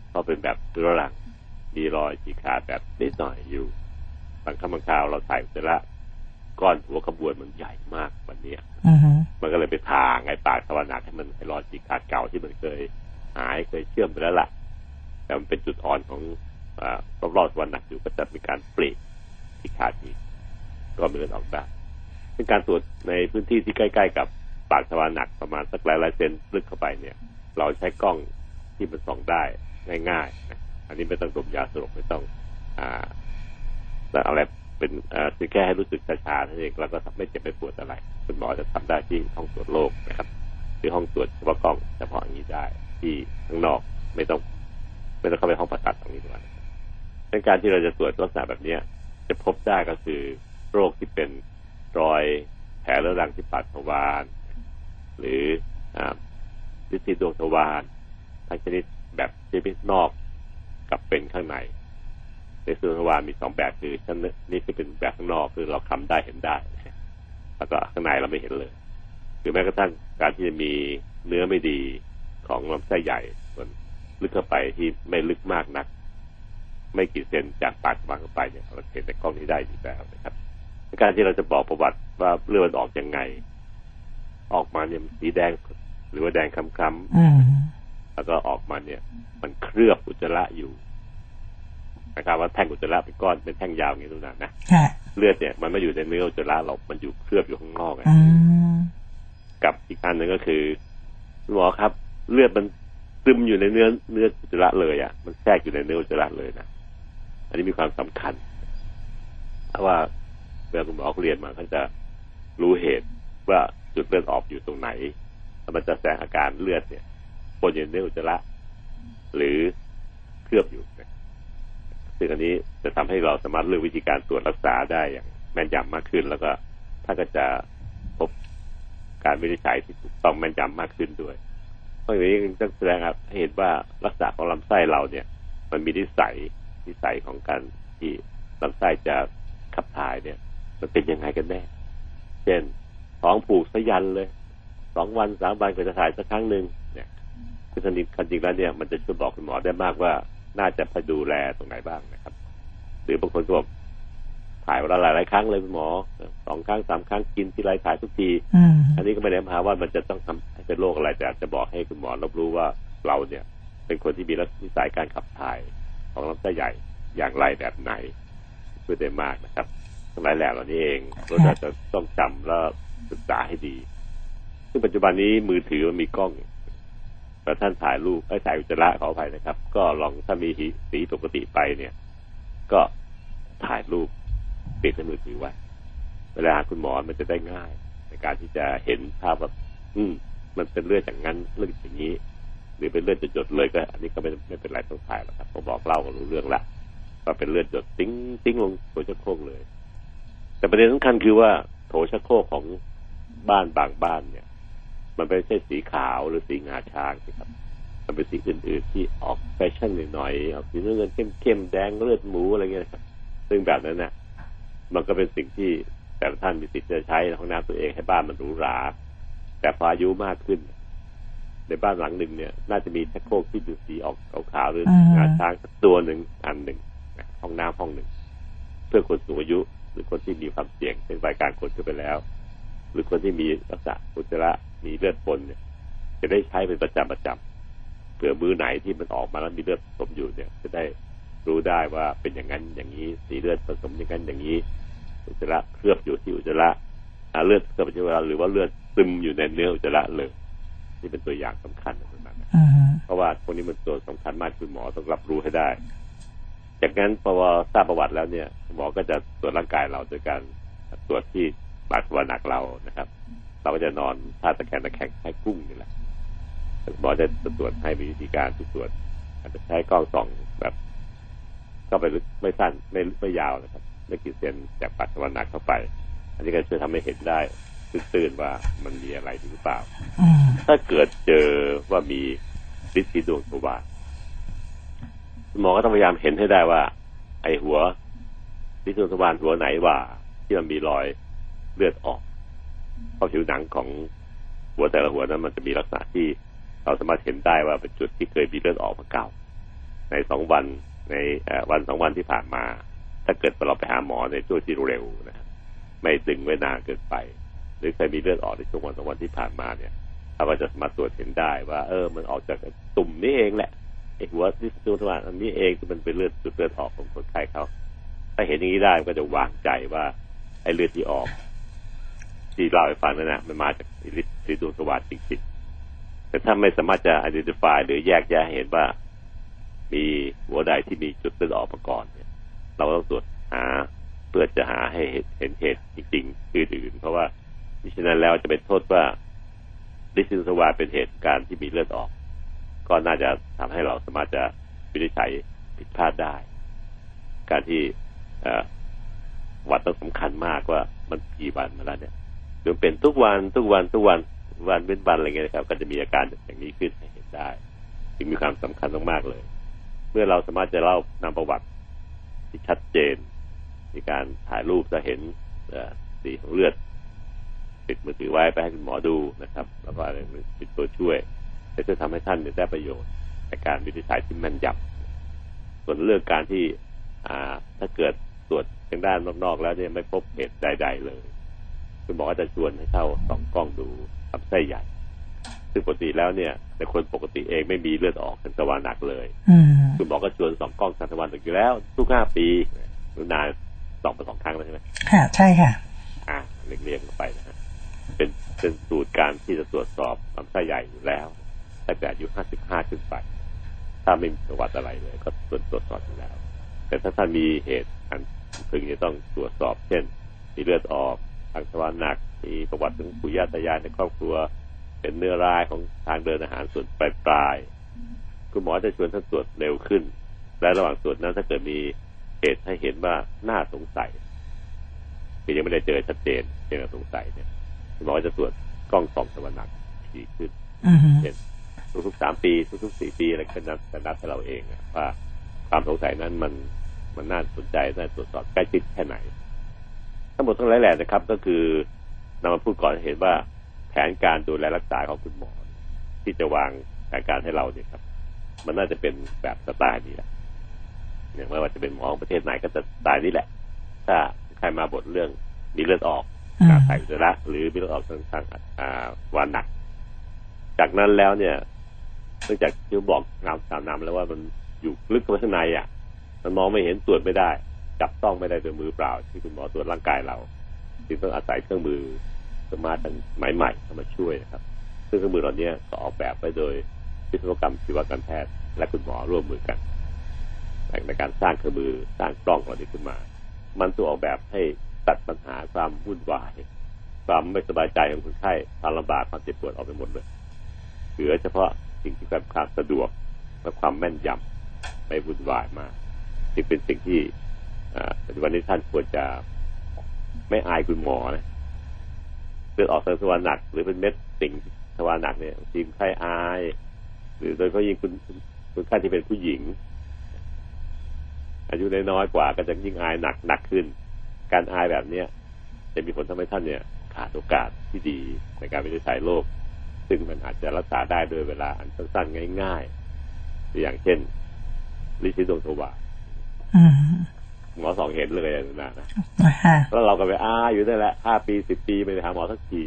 เพราะเป็นแบบเรื้อรังมีรอยฉีกขาดแบบนิดหน่อยอยู่บางครั้งบางคราวเราใส่อุจจาระก้อนหัวขบวนมันใหญ่มากวันนี้อือฮึมันก็เลยไปทางไอ้ปากตะวันหนักให้มันไอ้รอยฉีกขาดเก่าที่มันเคยหายเคยเชื่อมไปแล้วล่ะ แต่มันเป็นจุดอ่อนของอ่ารอบๆตะวันหนักอยู่ก็จะมีการปลี ที่ขาดอีกก็มีเลือดออกได้เป็นการตรวจในพื้นที่ที่ใกล้ๆกับปากตะวันหนักประมาณสักหลายๆเซนลึกเข้าไปเนี่ย เราใช้กล้องที่มันส่องได้ง่ายๆนะอันนี้ไม่ต้องดมยาสลบไม่ต้อง อ่าแล้วอะไรเป็นคือแค่ให้รู้สึกชาๆนั่นเองแล้วก็ไม่เจ็บไม่ปวดอะไรคุณหมอจะทำได้ที่ห้องตรวจโรคนะครับหรือห้องตรวจเฉพาะกล้องเฉพาะอย่างนี้ได้ที่ข้างนอกไม่ต้อง ไม่ต้องเข้าไปห้องผ่าตัดตรงนี้ด้วยในการที่เราจะตรวจลักษณะแบบเนี้ย จะพบได้ก็คือโรคที่เป็นรอยแผลเรื้อรังที่ปากทวารหรืออ่าลิซิดวงทวารทั้งชนิดแบบชนิดนอกกับเป็นข้างในในส่วนทวารมีสองแบบคือชั้นนี่คือเป็นแบบข้างนอกคือเราคำได้เห็นได้ แล้วก็ข้างในเราไม่เห็นเลย หรือแม้กระทั่งการที่จะมีเนื้อไม่ดีของลำไส้ใหญ่ส่วนลึกเข้าไปที่ไม่ลึกมากนัก ไม่กี่เซนจากปากวางเข้าไปเนี่ยเราเห็นในกล้องนี้ได้อยู่แล้วนะครับในการที่เราจะบอกประวัติว่าเลือดมันออกยังไง ออกมาเนี่ยมันสีแดงหรือว่าแดงคล้ำๆอืมแล้วก็ออกมาเนี่ย มันเคลือบอุจจาระอยู่นะครับว่าแท่งอุจจาระเป็นก้อนเป็นแท่งยาวอย่างนี้ทุกนั้นนะค่ะเลือดเนี่ยมันไม่อยู่ในเนื้ออุจจาระหรอกมันอยู่เคลือบอยู่ข้างนอกไงอืมกับอีกอันหนึ่งก็คือคุณหมอครับ เลือดมันซึมอยู่ในเนื้อเนื้ออุจจาระเลยอะมันแทรกอยู่ในเนื้ออุจจาระเลยนะอั นนี้มีความสำคัญเพราะว่าเวลาคุณหมอเขาเรียนมาเขาจะรู้เหตุว่าจุดเลือดออกอยู่ตรงไหนแล้วมันจะแสดงอาการเลือดเนี่ยปนอยู่ในเนื้ออุจจาระหรือเคลือบอยู่ซึ่งอันนี้จะทำให้เราสามารถเลือกวิธีการตรวจรักษาได้อย่างแม่นยำมากขึ้น แล้วก็ถ้าก็จะพบการวินิจฉัยที่ถูกต้องแม่นยำมากขึ้นด้วยเพราะอย่างนี้ต้องแสดงครับให้เห็นว่าลักษณะของลำไส้เราเนี่ย มันมีนิสัย นิสัยของการที่ลำไส้จะขับถ่ายเนี่ย มันเป็นยังไงกันแน่ เช่นท้องผูกสยันเลยสองวันสามวันก็จะถ่ายสักครั้งหนึ่งเนี่ยคือจริงจริงแล้วเนี่ยมันจะช่วยบอกคุณหมอได้มากว่าน่าจะพดูแลตรงไหนบ้างนะครับ หรือบางคนก็บอกถ่ายวันละหลายหลายๆครั้งเลยคุณหมอสองครั้งสามครั้งกินที่ไรถ่ายทุกทีอืมอันนี้ก็ไม่ได้หมายว่ามันจะต้องทำให้เป็นโรคอะไรแต่อาจจะบอกให้คุณหมอรับรู้ว่าเราเนี่ย เป็นคนที่มีลักษณะนิสัยการขับถ่าย ของลำไส้ใหญ่อย่างไรแบบไหนเพื่อได้มากนะครับทั้งหลายแหล่เหล่านี้เองเราจะต้องจำและศึกษาให้ดี ซึ่งปัจจุบันนี้มือถือมันมีกล้องแต่ท่านถ่ายรูปไอ้ถ่ายอุจจาระขออภัยนะครับ ก็ลองถ้ามีสีปกติไปเนี่ย ก็ถ่ายรูปปิดในมือถือไว้ เวลาคุณหมอมันจะได้ง่าย ในการที่จะเห็นภาพว่าอืม มันเป็นเลือดอย่างนั้นเลือดอย่างนี้ หรือเป็นเลือดจดๆเลยก็ อันนี้ก็ไม่ไม่เป็นไรต้องถ่ายหรอกครับผมบอกเล่าก็รู้เรื่องละว่าเป็นเลือดหยดติ้งติ้งลงโถชักโครกเลย แต่ประเด็นสำคัญคือว่าโถชักโครกของบ้านบางบ้านเนี่ย มันไม่ใช่สีขาวหรือสีงาช้างนะครับ มันเป็นสีอื่นๆที่ออกแฟชั่นหน่อยๆออกสีน้ำเงินเข้มๆแดงเลือดหมูอะไรเงี้ยครับซึ่งแบบนั้นนะมันก็เป็นสิ่งที่แต่ละท่านมีสิทธิ์จะใช้ในห้องน้ำตัวเองให้บ้านมันหรูหรา แต่พออายุมากขึ้น ในบ้านหลังหนึ่งเนี่ย น่าจะมีชักโครกที่ดูสีออกขาวๆหรืออืมงาช้างสักตัวหนึ่งอันหนึ่งนะห้องน้ำห้องหนึ่ง เพื่อคนสูงอายุหรือคนที่มีความเสี่ยงเป็นวัยกลารคนขึ้นไปแล้ว หรือคนที่มีลักษณะอุจจาระมีเลือดปนเนี่ย จะได้ใช้เป็นประจำประจำเผื่อมือไหนที่มันออกมาแล้วมีเลือดผสมอยู่เนี่ย จะได้รู้ได้ว่าเป็นอย่างนั้นอย่างนี้สีเลือดผสมอย่างนั้นอย่างนี้ อุจจาระเคลือบอยู่ที่อุจจาระอ่าเลือดเคลือบอยู่ที่อุจจาระหรือว่าเลือดซึมอยู่ในเนื้ออุจจาระเลย นี่เป็นตัวอย่างสำคัญนะคุณหมอนะอืมเพราะว่าพวกนี้มันตัวสำคัญมากคุณหมอต้องรับรู้ให้ได้ จากนั้นพอทราบประวัติแล้วเนี่ย หมอก็จะตรวจร่างกายเราโดยการตรวจที่บาดตัวหนักเรานะครับ เราก็จะนอนท่าตะแคงตะแคงให้กุ้งนี่แหละหมอจะตรวจให้มีวิธีการที่ตรวจอาจจะใช้กล้องส่องแบบเข้าไปลึกไม่สั้นไม่ไม่ยาวนะครับไม่กี่เซนจากปัสสาวะหนักเข้าไป อันนี้ก็ช่วยทำให้เห็นได้ ตื่นๆว่ามันมีอะไรหรือเปล่าอืมถ้าเกิดเจอว่ามีฤทธิ์สีดวงทวารหมอก็ต้องพยายามเห็นให้ได้ว่า ไอหัวฤทธิ์ดวงทวารหัวไหนว่าที่มันมีรอยเลือดออกเพราะผิวหนังของหัวแต่ละหัวนั้น มันจะมีลักษณะที่เราสามารถเห็นได้ว่าเป็นจุดที่เคยมีเลือดออกมาเก่า ในสองวันในเอ่อวันสองวันที่ผ่านมา ถ้าเกิดเราไปหาหมอในช่วงที่เร็วนะครับไม่ดึงไว้นานเกินไปห รือเคยมีเลือดออกในช่วงวันสองวันที่ผ่านมาเนี่ยเราก็จะมาตรวจเห็นได้ว่า เออ มันออกจากตุ่มนี้เองแหละไอ้หัวที่ตัวทวารอันนี้เองที่มันเป็นเลือดจุดเลือดออกของคนไข้เขาถ้าเห็นอย่างนี้ได้ก็จะวางใจว่า ไอ้เลือดที่ออก ที่เล่าให้ฟังนั่นนะมันมาจากฤทธิ์ดวงสว่างจริงๆแต่ถ้าไม่สามารถจะ identify หรือแยกแยะเห็นว่า มีหัวใดที่มีจุดเลือดออกมาก่อนเนี่ย เราต้องตรวจหาเพื่อจะหาให้เห็นเหตุจริงๆอื่นๆเพราะว่า มิฉะนั้นแล้วจะเป็นโทษว่าฤทธิ์ดวงสวาเป็นเหตุการณ์ที่มีเลือดออก ก็น่าจะทำให้เราสามารถจะวินิจฉัยผิดพลาดได้ การที่วัดต้องสำคัญมากว่ามันกี่วันมาแล้วเนี่ยจนเป็นทุกวันทุกวันทุกวันวันเป็นวันอะไรเงี้ยครับก็จะมีอาการอย่างนี้ขึ้นให้เห็นได้จึงมีความสำคัญมากๆเลย เมื่อเราสามารถจะเล่านำประวัติที่ชัดเจน มีการถ่ายรูปจะเห็นสีของเลือด ติดมือถือไว้ไปให้คุณหมอดูนะครับ แล้วก็อะไรเป็นตัวช่วยจะทำให้ท่านได้ประโยชน์ในการวินิจฉัยที่แม่นยำส่วนเรื่องการที่อ่าถ้าเกิดตรวจทางด้านนอกๆแล้วเนี่ยไม่พบเหตุใด ๆ เลยคุณหมอจะชวนให้เข้าส่องกล้องดูลำไส้ใหญ่ ซึ่งปกติแล้วเนี่ยในคนปกติเองไม่มีเลือดออกทางทวารหนักเลยคุณหมอก็ชวนส่องกล้องทางทวารหนักอยู่แล้ว ทุกห้าปีนานส่องไปสองครั้งแล้วใช่ไหมค่ะ ใช่ค่ะ อ่าเรียงๆไปนะฮะ เป็นเป็นสูตรการที่จะตรวจสอบลำไส้ใหญ่อยู่แล้วตั้งแต่อายุห้าสิบห้าขึ้นไป ถ้าไม่มีประวัติอะไรเลย ก็ตรวจตรวจสอบอยู่แล้ว แต่ถ้าท่านมีเหตุอันพึงจะต้องตรวจสอบ เช่น มีเลือดออกทางทวารหนัก มีประวัติถึงปุยาตายายในครอบครัว เป็นเนื้อร้ายของทางเดินอาหารส่วนปลายปลายคุณหมอจะชวนท่านตรวจเร็วขึ้น และระหว่างตรวจนั้นถ้าเกิดมีเหตุให้เห็นว่าน่าสงสัยคือยังไม่ได้เจอชัดเจนเพียงแต่สงสัยเนี่ย หมอจะตรวจกล้องส่องทวารหนักดีขึ้นเช่นทุกๆสามปี ทุกๆสี่ปีอะไรก็นับนับให้เราเองว่าความสงสัยนั้นมันมันน่าสนใจน่าตรวจสอบใกล้ชิดแค่ไหน ทั้งหมดทั้งหลายแหล่นะครับ ก็คือนำมาพูดก่อนเห็นว่าแผนการดูแลรักษาของคุณหมอ ที่จะวางแผนการให้เราเนี่ยครับ มันน่าจะเป็นแบบสไตล์นี้แหละอย่างไม่ว่าจะเป็นหมอประเทศไหนก็จะสไตล์นี้แหละ ถ้าใครมาบทเรื่องมีเลือดออก การถ่ายอุจจาระหรือมีเลือดออกทางทางวานหนัก จากนั้นแล้วเนี่ยเนื่องจากที่บอกงามสามนำแล้วว่ามันอยู่ลึกเข้าไปข้างในอะ มันมองไม่เห็นตรวจไม่ได้ จับต้องไม่ได้ด้วยมือเปล่า ที่คุณหมอตรวจร่างกายเราจึงต้องอาศัยเครื่องมือสมาร์ทใหม่ๆเข้ามาช่วยนะครับ ซึ่งเครื่องมือเหล่านี้ก็ออกแบบไปโดยวิศวกรรมชีวการแพทย์ และคุณหมอร่วมมือกันในการสร้างเครื่องมือสร้างกล้องเหล่านี้ขึ้นมา มันตัวออกแบบให้ ตัดปัญหาความวุ่นวายความไม่สบายใจของคนไข้ความลำบากความเจ็บปวดออกไปหมดเลยเหลือเฉพาะสิ่งที่เป็นความสะดวกและความแม่นยำไม่วุ่นวายมากที่เป็นสิ่งที่ปัจจุบันนี้ท่านควรจะไม่อายคุณหมอนะเลือดออกทางสวารหนัก หรือเป็นเม็ดสิ่งสวารหนักเนี่ยทีมไข้อาย หรือโดยเฉพาะยิ่งคุณคุณไข้ที่เป็นผู้หญิง อายุน้อยกว่าก็จะยิ่งอายหนักหนักขึ้น การอายแบบเนี้ยจะมีผลทำให้ท่านเนี่ยขาดโอกาสที่ดีในการวินิจฉัยโรคซึ่งมันอาจจะรักษาได้โดยเวลาอันสั้นๆง่ายๆอย่างเช่นลิซิดวงสว่างหมอสองเห็นเลยนะนะแล้วเราก็ไปอ้าอยู่ได้แหละห้าปีสิบปีไม่ไปหาหมอสักที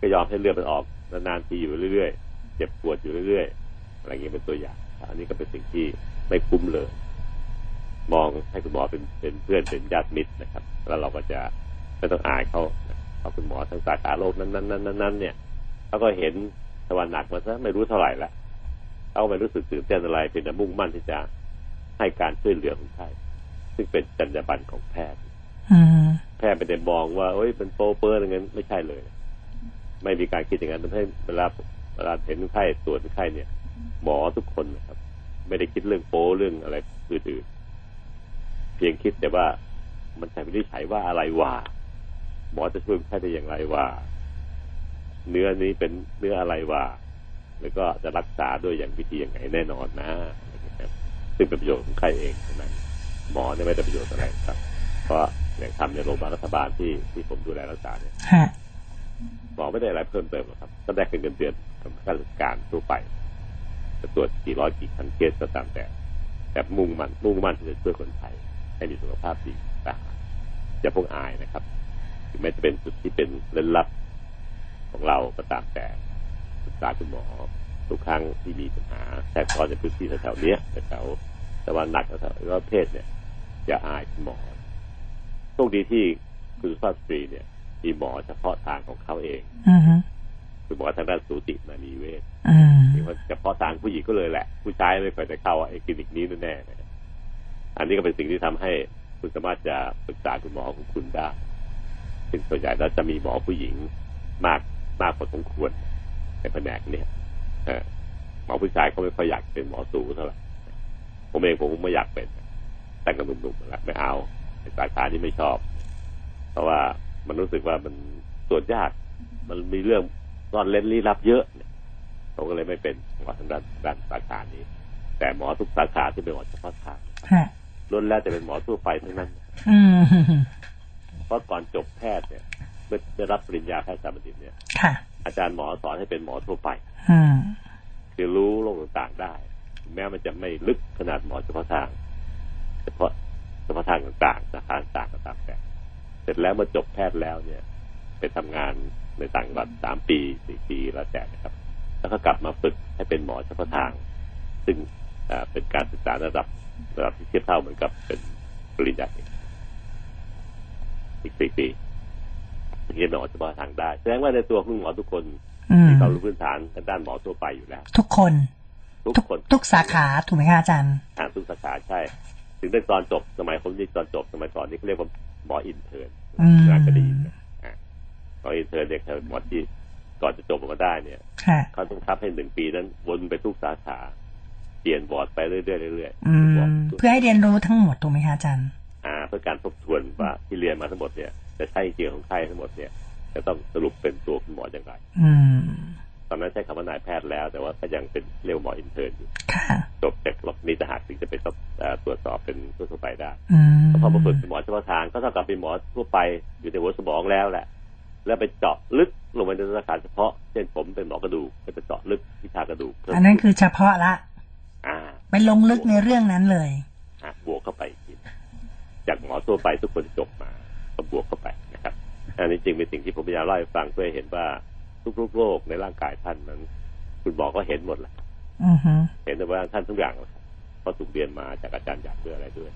ก็ยอมให้เลือดมันออกนานๆทีอยู่เรื่อยๆเจ็บปวดอยู่เรื่อยๆอะไรอย่างนี้เป็นตัวอย่าง อันนี้ก็เป็นสิ่งที่ไม่คุ้มเลย มองให้คุณหมอเป็นเป็นเพื่อนเป็นญาติมิตรนะครับ แล้วเราก็จะไม่ต้องอายเขาเพราะคุณหมอทั้งสาขาโรคนั้นนั้นนั้นนั้นเนี่ยเขาก็เห็นตะวันหนักมาซะไม่รู้เท่าไหร่ละเขาไม่รู้สึกตื่นเต้นอะไรเป็นแต่มุ่งมั่นที่จะให้การช่วยเหลือคนไข้ซึ่งเป็นจรรยาบรรณของแพทย์แพทย์ไม่ได้มองว่าเอ้ยเป็นโปเปอร์อะไรเงี้ยไม่ใช่เลย ไม่มีการคิดอย่างนั้นทำให้เวลาเวลาเห็นคนไข้ตรวจคนไข้เนี่ย หมอทุกคนนะครับ ไม่ได้คิดเรื่องโป้เรื่องอะไรอื่นๆ เพียงคิดแต่ว่ามันใช่ไม่ได้ใช้ว่าอะไรว่าหมอจะช่วยคนไข้ได้อย่างไรว่า เนื้อนี้เป็นเนื้ออะไรว่า แล้วก็จะรักษาด้วยอย่างวิธีอย่างไรแน่นอนนะซึ่งเป็นประโยชน์ของใครเองเท่านั้น หมอเนี่ยไม่ได้ประโยชน์อะไรครับ เพราะอย่างทำในโรงพยาบาลรัฐบาลที่ที่ผมดูแลรักษาเนี่ยหมอไม่ได้อะไรเพิ่มเติมหรอกครับก็ได้เงินเดือนของข้าราชการทั่วไปจะตรวจกี่ร้อยกี่พันเคสก็ตามแต่ แต่มุ่งมันมุ่งมันที่จะช่วยคนไทย ให้มีสุขภาพดีต่างจะพวกอายนะครับ ถึงแม้จะเป็นจุดที่เป็นเล่นลับของเราก็ตามแต่ปรึกษาคุณหมอทุกครั้งที่มีปัญหาแทรกซ้อนในพื้นที่แถวๆเนี้ยแถวตะวันหนักแถวๆประเทศเนี่ยอย่าอายคุณหมอโชคดีที่คือสุภาพสตรีเนี่ย มีหมอเฉพาะทางของเขาเองอือฮึคือหมอทางด้านสูตินารีเวชอืมที่ว่าเฉพาะทางผู้หญิงก็เลยแหละ ผู้ชายไม่เคยจะเข้าไอ้คลินิกนี้แน่ๆนะ อันนี้ก็เป็นสิ่งที่ทำให้คุณสามารถจะปรึกษาคุณหมอของคุณได้ซึ่งส่วนใหญ่แล้วจะมีหมอผู้หญิงมากมากพอสมควรในแผนกเนี้ยหมอผู้ชายเขาไม่ค่อยอยากเป็นหมอสูเท่าไหร่ผมเองผมไม่อยากเป็นแต่งกับหนุ่มๆแล้วไม่เอาสาขานี้ไม่ชอบ เพราะว่ามันรู้สึกว่ามันตรวจยาก มันมีเรื่องซ่อนเล้นลี้ลับเยอะเนี่ยผมก็เลยไม่เป็นหมอทางด้านด้านสาขานี้ แต่หมอทุกสาขาที่เป็นหมอเฉพาะทางฮะ ล้วนแล้วจะเป็นหมอทั่วไปทั้งนั้นอืมเพราะก่อนจบแพทย์เนี่ยเมื่อได้รับปริญญาแพทยศาสตร์บัณฑิตเนี่ยค่ะอาจารย์หมอสอนให้เป็นหมอทั่วไปอืมคือรู้โรคต่างๆได้ถึงแม้มันจะไม่ลึกขนาดหมอเฉพาะทาง เฉพาะเฉพาะทางต่างๆสาขาต่างๆก็ตามแต่เสร็จแล้วเมื่อจบแพทย์แล้วเนี่ย ไปทำงานในต่างจังหวัดสามปีสี่ปีแล้วแต่นะครับ แล้วก็กลับมาฝึกให้เป็นหมอเฉพาะทาง ซึ่งอ่าเป็นการศึกษาระดับ ระดับที่เทียบเท่าเหมือนกับเป็นปริญญาเอกอีกสี่ปีถึงจะเป็นหมอเฉพาะทางได้ แสดงว่าในตัวคุณหมอทุกคนอืมมีความรู้พื้นฐานทางด้านหมอทั่วไปอยู่แล้ว ทุกคนทุกทุกคนทุกสาขาถูกไหมคะอาจารย์อ่านทุกสาขาใช่ ถึงได้ตอนจบสมัยผมนี่ตอนจบสมัยก่อนนี่เขาเรียกว่าหมออินเทอร์นอืมน่าจะได้ยินนะอ่าหมออินเทอร์นเนี่ยคือหมอที่ก่อนจะจบออกมาได้เนี่ยค่ะเขาต้องทับให้หนึ่งปีนั้นวนไปทุกสาขาเปลี่ยนบอร์ดไปเรื่อยๆเรื่อยอืมบร์ดเพื่อให้เรียนรู้ทั้งหมดถูกไหมคะอาจารย์อ่า เพื่อการทบทวนว่าที่เรียนมาทั้งหมดเนี่ยจะใช่จริงของใครทั้งหมดเนี่ย จะต้องสรุปเป็นตัวคุณหมออย่างไรอืมตอนนั้นใช้คำว่านายแพทย์แล้ว แต่ว่าก็ยังเป็นเรียกว่าหมออินเทอร์นอยู่ค่ะจบจากรอบนี้จะหากถึงจะเป็นต้องเอ่อตรวจสอบเป็นทั่วๆไปได้อืมพอมาฝึกเป็นหมอเฉพาะทางก็เท่ากับเป็นหมอทั่วไปอยู่ในหัวสมองแล้วแหละ แล้วไปเจาะลึกลงไปในสาขาเฉพาะ เช่นผมเป็นหมอกระดูกก็จะเจาะลึกวิชากระดูกเพิ่มอันนั้นคือเฉพาะละ อ่าไปลงลึกในเรื่องนั้นเลยอะบวกเข้าไปอีกทีจากหมอทั่วไปทุกคนจบมาก็บวกเข้าไปนะครับ อันนี้จริงเป็นสิ่งที่ผมพยายามเล่าให้ฟังเพื่อให้เห็นว่าทุกๆโรคในร่างกายท่านนั้น คุณหมอก็เห็นหมดแหละอือฮึเห็นว่าท่านทุกอย่างแหละครับเพราะถูกเรียนมาจากอาจารย์อยากด้วยอะไรด้วย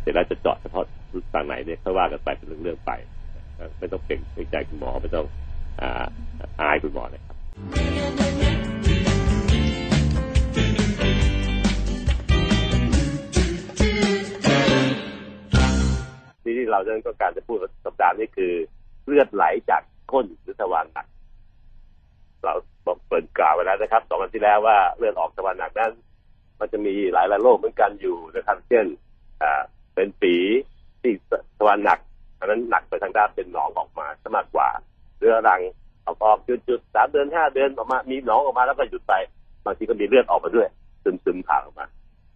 เสร็จแล้วจะเจาะเฉพาะทางไหนเนี่ยค่อยว่ากันไปเป็นเรื่องๆไปนะไม่ต้องเก่งเกรงใจคุณหมอไม่ต้องอ่าอายคุณหมอเลยครับ ที่เราจะต้องการจะพูดสัปดาห์นี้คือ เลือดไหลจากก้นหรือทวารหนัก เราบอกเปิดกล่าวไว้แล้วนะครับสองวันที่แล้วว่าเลือดออกทวารหนักนั้น มันจะมีหลายหลายโรคเหมือนกันอยู่นะครับ เช่นอ่าเป็นฝีที่ทวารหนักอันนั้นหนักไปทางด้านเป็นหนองออกมาซะมากกว่าเรื้อรังออกออกจุดๆสามเดือนห้าเดือนออกมามีหนองออกมาแล้วก็หยุดไปบางทีก็มีเลือดออกมาด้วย ซึมซึมๆผ่าออกมา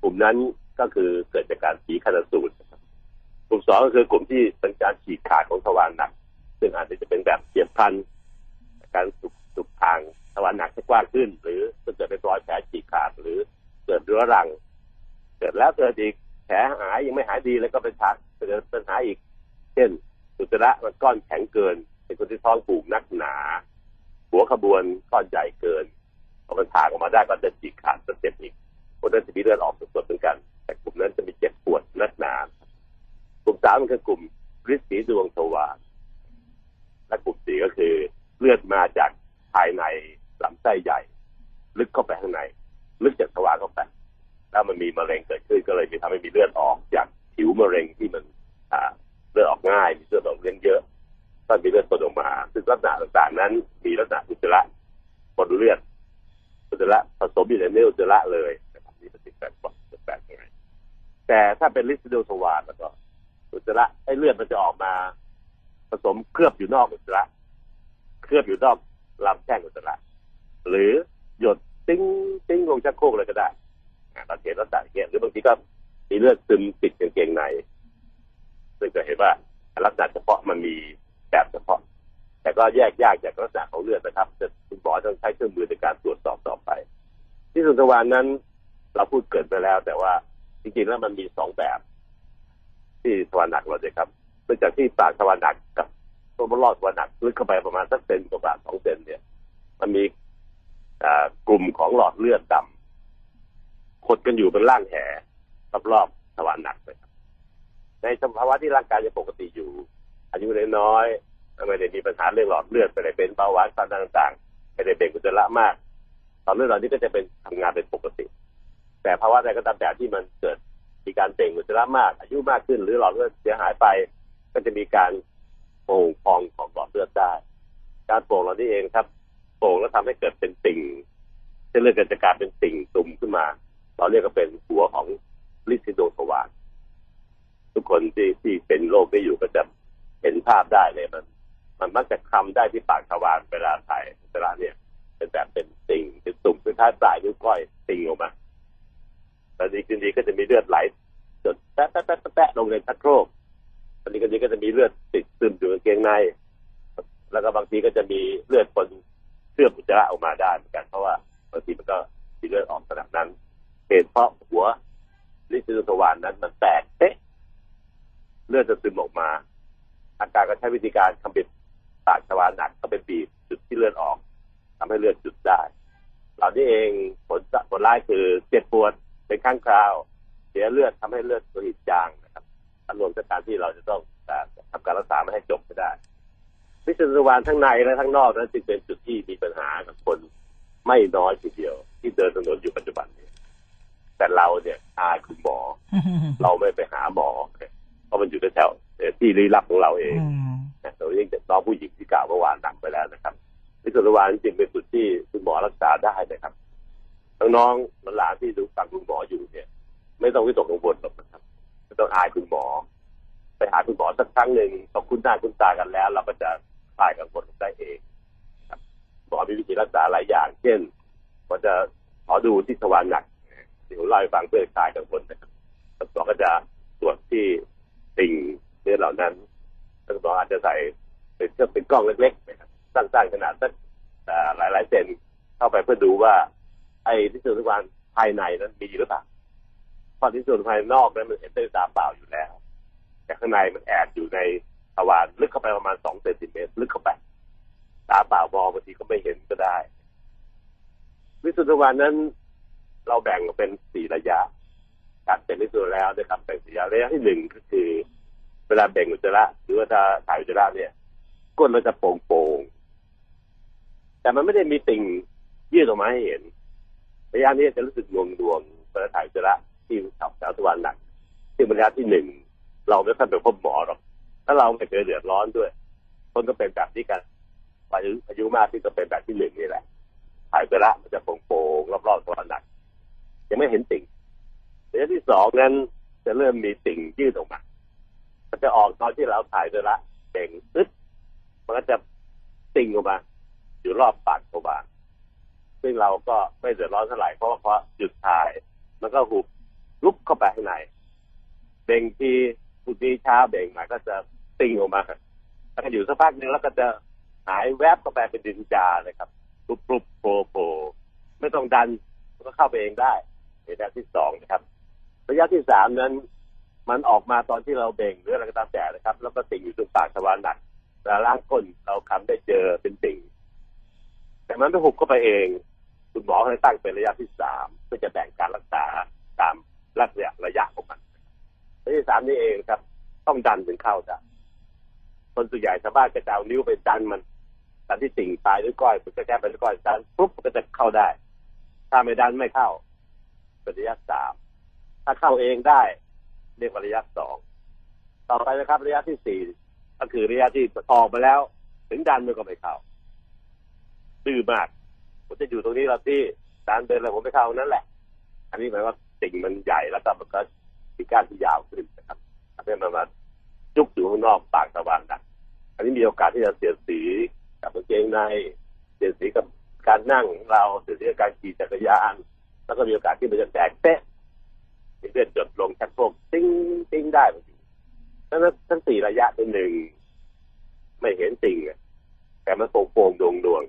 กลุ่มนั้นก็คือเกิดจากการผีคานาสูตร กลุ่มสองก็คือกลุ่มที่เป็นการฉีกขาดของทวารหนัก ซึ่งอาจจะเป็นแบบเฉียบพันการสุกสุกทางทวารหนักให้กว้างขึ้น หรือเกิดเป็นรอยแผลฉีกขาดหรือเกิดเรื้อรัง เกิดแล้วเกิดอีกแผลหายยังไม่หายดีแล้วก็เป็นฉากเกิดปัญหาอีก เช่นอุจจาระมันก้อนแข็งเกิน เป็นคนที่ท้องผูกนักหนา หัวขบวนก้อนใหญ่เกินพอมันถากออกมาได้ก็จะฉีกขาดสเต็ปอีกคนนั้นจะมีเลือดออกสดๆเหมือนกัน แต่กลุ่มนั้นจะมีเจ็บปวดนักหนา ลุ่มสามมันคือกลุ่มฤทธิ์สีดวงทวารและกลุ่มสี่ก็คือเลือดมาจากภายในลำไส้ใหญ่ ลึกเข้าไปข้างใน ลึกจากทวารเข้าไปแล้วมันมีมะเร็งเกิดขึ้นก็เลยมีทำให้มีเลือดออกจากผิวมะเร็งที่มันอ่าเลือดออกง่าย มีเลือดออกเลี้ยงเยอะก็มีเลือดปนออกมา ซึ่งลักษณะต่างๆ นั้นมีลักษณะอุจจาระปนเลือดอุจจาระผสมอยู่ในเนื้ออุจจาระเลยนะครับนี่เป็นสิ่งแปลกปลอมแปลกยังไงแต่ถ้าเป็นลิซิโดทวารแล้วก็ อุจจาระไอ้เลือดมันจะออกมา ผสมเคลือบอยู่นอกอุจจาระเคลือบอยู่นอกลำแข้งอุจจาระหรือหยดติ้งติ้งลงชักโครกเลยก็ได้เราเห็นลักษณะอย่างเงี้ยหรือบางทีก็มีเลือดซึมติดกางเกงในซึ่งจะเห็นว่าลักษณะเฉพาะมันมีแบบเฉพาะ แต่ก็แยกยากจากลักษณะของเลือดนะครับจะคุณหมอต้องใช้เครื่องมือในการตรวจสอบต่อไป ที่ส่วนทวารนั้น เราพูดเกิดไปแล้ว แต่ว่าจริงๆแล้วมันมีสองแบบ ที่ทวารหนักเราเลยครับเนื่องจากที่ปากทวารหนักกับตัวมันรอดตัวหนักลึกเข้าไปประมาณสักเซนกว่าสองเซนเนี่ย มันมีกลุ่มของหลอดเลือดดำขดกันอยู่เป็นร่างแหรอบๆทวารหนักเลยครับในสภาวะที่ร่างกายยังปกติอยู่ อายุน้อยๆไม่ได้มีปัญหาเรื่องหลอดเลือดไม่ได้เป็นเบาหวานความดันต่างๆไม่ได้เบ่งอุจจาระมากหลอดเลือดเหล่านี้ก็จะเป็นทำงานเป็นปกติ แต่ภาวะใดก็ตามแต่ที่มันเกิด มีการเบ่งอุจจาระมาก อายุมากขึ้น หรือหลอดเลือดเสียหายไป ก็จะมีการโป่งพองของหลอดเลือดได้ การโป่งเหล่านี้เองครับโป่งแล้วทำให้เกิดเป็นติ่งเส้นเลือดก็จะกลายเป็นติ่งตุ่มขึ้นมา เราเรียกก็เป็นหัวของลิซิโดสวานทุกคนที่ที่เป็นโรคได้อยู่ก็จะเห็นภาพได้เลยมัน มันมักจะคลำได้ที่ปากทวารเวลาถ่ายเวลาเนี่ยเป็นแบบเป็นติ่งเป็นตุ่มคล้ายปลายนิ้วก้อยติ่งออกมา ตอนนี้คืนนี้ก็จะมีเลือดไหลจดแป๊ะแป๊ะแปะแปะลงในชักโครกตอนนี้คืนนี้ก็จะมีเลือดติดซึมอยู่ในเกงใน แล้วก็บางทีก็จะมีเลือดคนเชื่อมอุจจาระออกมาได้เหมือนกันเพราะว่าบางทีมันก็มีเลือดออกขนาดนั้นเหตุเพราะหัวลิซิโดสวานนั้นมันแตกเอ๊ะเลือดจะซึมออกมา อาการก็ใช้วิธีการทำเป็นปากทวารหนักก็เป็นบีบจุดที่เลือดออกทำให้เลือดจุดได้เหล่านี้เองผลผลร้ายคือเจ็บปวด เป็นข้างคราว เสียเลือดทำให้เลือดโลหิตจางนะครับรวมทั้งการที่เราจะต้องทำการรักษาไม่ให้จบไม่ได้วิสุทธิวานทั้งในและทั้งนอกนั้นจึงเป็นจุดที่มีปัญหากับคนไม่น้อยทีเดียว ที่เดินถนนอยู่ปัจจุบันนี้แต่เราเนี่ยอายคุณหมอ เราไม่ไปหาหมอเพราะมันอยู่ในแถวที่ลี้ลับของเราเองนะเรายังน้องผู้หญิงที่กล่าวเมื่อวานหนักไปแล้วนะครับวิสุทธิวานจริงเป็นจุดที่คุณหมอรักษาได้นะครับ น้องๆหลานที่ดูฟังคุณหมออยู่เนี่ย ไม่ต้องวิตกกังวลหรอกนะครับไม่ต้องอายคุณหมอ ไปหาคุณหมอสักครั้งหนึ่งพอคุณหน้าคุณตากันแล้ว เราก็จะคลายกังวลได้เองครับหมอมีวิธีรักษาหลายอย่าง เช่นก็จะขอดูที่ทวารหนักที่ผมเล่าให้ฟังเพื่อคลายกังวลนะครับหมอก็จะตรวจที่ติ่งเนื้อเหล่านั้นแล้วหมออาจจะใส่เป็นเครื่องเป็นกล้องเล็กๆนะครับสั้นๆขนาดสักหลายๆเซนเข้าไปเพื่อดูว่า ไอ้ที่สุดทวารภายในนั้นมีหรือเปล่าเพราะที่สุดภายนอกนั้นมันเห็นด้ตาเปล่าอยู่แล้ว แต่ข้างในมันแอบอยู่ในทวารลึกเข้าไปประมาณสองเซนติเมตรลึกเข้าไปตาเปล่ามองบางทีก็ไม่เห็นก็ได้ วิสุทธิวานนั้น เราแบ่งเป็นสี่ระยะการเป็นวิสุทธิแล้วนะครับแบ่งสี่ระยะระยะที่หนึ่งก็คือ เวลาแบ่งอุจจาระหรือว่าถ้าถ่ายอุจจาระเนี่ยก้นเราจะโป่งโป่งแต่มันไม่ได้มีติ่งยืดออกมาให้เห็น ระยะนี้จะรู้สึกดวงดวงเวลาถ่ายจจาระที่ขับแถวทวารหนักที่ระยะที่หนึ่งเราไม่ค่อยไปพบหมอหรอกถ้าเราไม่เคยเดือดร้อนด้วย คนก็เป็นแบบนี้กันอายุอายุมากที่ก็เป็นแบบที่หนึ่งนี่แหละถ่ายอุจจาระมันจะโป่งๆรอบๆทวหนักยังไม่เห็นติ่งระยะที่สองนั้นจะเริ่มมีติ่งยืดออกมา มันจะออกตอนที่เราถ่ายอุจจาระเป่งอึดมันก็จะติ่งออกมา อยู่รอบปากทวา ซึ่งเราก็ไม่เดือดร้อนเท่าไหร่เพราะว่าพอหยุดถ่ายมันก็หุบลุกเข้าไปข้างในเบ่งทีพุทีเช้าเบ่งมาก็จะติ่งออกมาแล้วก็อยู่สักพักหนึ่งแล้วก็จะหายแวบเข้าไปเป็นดินจาเลยครับปุบปุบโผล่โผล่ไม่ต้องดันมันก็เข้าไปเองได้ระยะที่สองนะครับ ระยะที่สามนั้น มันออกมาตอนที่เราเบ่งหรืออะไรก็ตามแต่นะครับ แล้วก็ติ่งอยู่ตรงปากทวารหนักแต่ล่างก้นเราคำได้เจอเป็นติ่งแต่มันไม่หุบเข้าไปเอง คุณหมอให้ตั้งเป็นระยะที่สามเพื่อจะแบ่งการรักษาตามระยะระยะของมันระยะที่สามนี่เองครับ ต้องดันถึงเข้าได้คนส่วนใหญ่ชาวบ้านก็จะเอานิ้วไปดันมันดันที่ติ่งปลายด้วยก้อยมันก็แค่ไปด้วยก้อยดันปุ๊บมันก็จะเข้าได้ ถ้าไม่ดันไม่เข้าเป็นระยะสามถ้าเข้าเองได้เรียกว่าระยะสองต่อไปนะครับ ระยะที่สี่ก็คือระยะที่ออกไปแล้ว ถึงดันมันก็ไม่เข้าดื้อมาก ผมจะอยู่ตรงนี้เราที่ดันเดินแล้วผมไม่เข้านั่นแหละ อันนี้หมายว่าติ่งมันใหญ่แล้วก็มันก็มีก้านที่ยาวขึ้นนะครับทำให้มันมาจุกอยู่ข้างนอกปากตะวันดักอันนี้มีโอกาสที่จะเสียสีกับกางเกงในเสียสีกับการนั่งเราเสียสีกับการขี่จักรยานแล้วก็มีโอกาสที่มันจะแตกเป๊ะมีเลือดหยดลงชักโครกติ้งติ้งได้พอดีดังนั้นทั้งสี่ระยะเป็นหนึ่งไม่เห็นติ่งแต่มันโป่งโป่งดวงดวง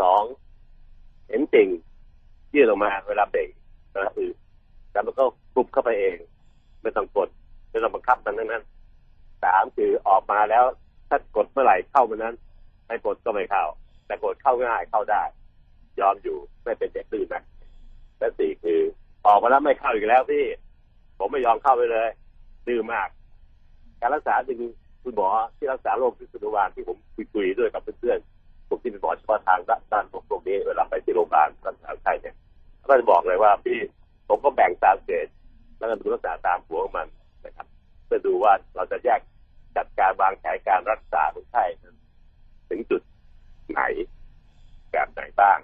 สอง เห็นติ่งยืดออกมาเวลาเบ่งนะคือแต่มันก็กรุบเข้าไปเอง ไม่ต้องกดไม่ต้องบังคับมันทั้งนั้นสามคือออกมาแล้วถ้ากดเมื่อไหร่เข้ามื่อนั้น ไม่กดก็ไม่เข้า แต่กดเข้าง่ายเข้าได้ ยอมอยู่ไม่เป็นเด็กดื้อนะและสี่คือออกมาแล้วไม่เข้าอีกแล้วพี่ ผมไม่ยอมเข้าไปเลยดื้อมาก การรักษาจริงคุณหมอที่รักษาโรคพิษสุวานที่ผมคุยๆด้วยกับเพื่อนๆผมที่เป็นหมอเฉพาะทางด้านด้านพวกนี้เวลา ก็จะบอกเลยว่าพี่ผมก็แบ่งตามเกณฑ์แล้วก็ดูรักษาตามหัวของมันนะครับ เพื่อดูว่าเราจะแยกจัดการวางแผนการรักษาคนไข้ถึงจุดไหนแบบไหนบ้าง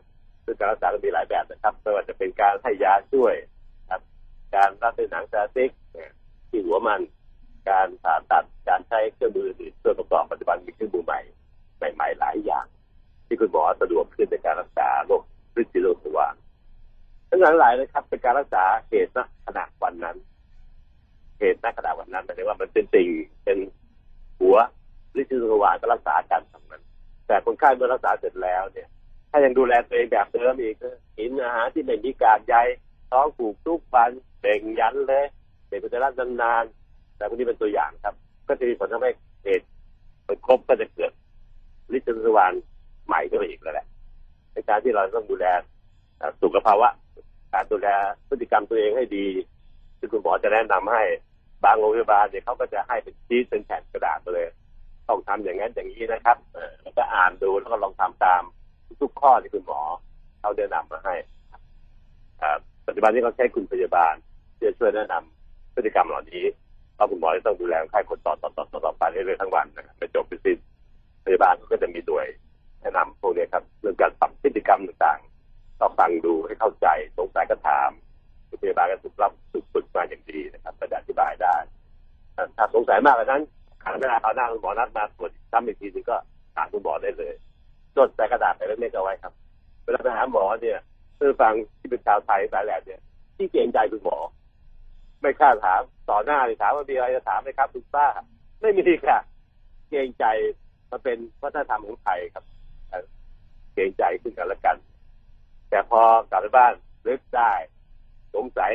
ซึ่งการรักษาก็มีหลายแบบนะครับไม่ว่าจะเป็นการให้ยาช่วยครับ การรักด้วยหนังสติ๊กเนี่ยที่หัวมัน การผ่าตัด การใช้เครื่องมืออื่นส่วนประกอบปัจจุบันมีเครื่องมือใหม่ใหม่ ๆ หลายอย่าง ที่คุณหมอสะดวกขึ้นในการรักษาโรคฤทธิ์โรคทวาร ทั้งหลายหลายนะครับ เป็นการรักษาเหตุณขณะวันนั้น เหตุณขณะวันนั้นหมายถึงว่ามันเป็นสิ่งเป็นหัวฤทธิ์โรคทวารก็รักษาอาการทำนั้น แต่คนไข้เมื่อรักษาเสร็จแล้วเนี่ย ถ้ายังดูแลตัวเองแบบเดิมอีกกินอาหารที่ไม่มีกากใยท้องผูกทุกปันเบ่งยันเลยเด็กก็จะรับนานๆแต่พวกนี้เป็นตัวอย่างครับ ก็จะมีผลทำให้เหตุมันครบก็จะเกิดฤทธิ์สวารใหม่ขึ้นมาอีกแล้วแหละในการที่เราต้องดูแลเอ่อสุขภาวะ การดูแลพฤติกรรมตัวเองให้ดีที่คุณหมอจะแนะนำให้บางโรงพยาบาลเนี่ยเขาก็จะให้เป็นชีสเป็นแผ่นกระดาษมาเลย ต้องทำอย่างนั้นอย่างนี้นะครับเออแล้วก็อ่านดูแล้วก็ลองทำตามทุกข้อที่คุณหมอเขาแนะนำมาให้ปัจจุบันนี้เขาใช้คุณพยาบาลที่จะช่วยแนะนำพฤติกรรมเหล่านี้เพราะคุณหมอจะต้องดูแลคนไข้คนต่อต่อต่อต่อต่อไปเรื่อยๆทั้งวันนะครับไม่จบไม่สิ้นพยาบาลก็จะมีหน่วยแนะนำพวกนี้ครับเรื่องการปรับพฤติกรรมต่าง ๆต้องฟังดูให้เข้าใจสงสัยก็ถามคุณพยาบาลก็ถูกรับถูกฝึกมาอย่างดีนะครับก็จะอธิบายได้ถ้าสงสัยมากกว่านั้นขันเวลาเอาหน้าคุณหมอนัดมาตรวจซ้ำอีกทีนึงก็ถามคุณหมอได้เลยจดใส่กระดาษไปเล็กๆเอาไว้ครับ เวลาไปหาหมอเนี่ยเพื่อฟังที่เป็นชาวไทยสายแหลมเนี่ยที่เกรงใจคุณหมอ ไม่กล้าถามต่อหน้าเลยถามว่ามีอะไรจะถามไหมครับคุณป้า ไม่มีค่ะเกรงใจมันเป็นวัฒนธรรมของไทยครับเอ่อเกรงใจขึ้นกันและกัน แต่พอกลับไปบ้านนึกได้ สงสัย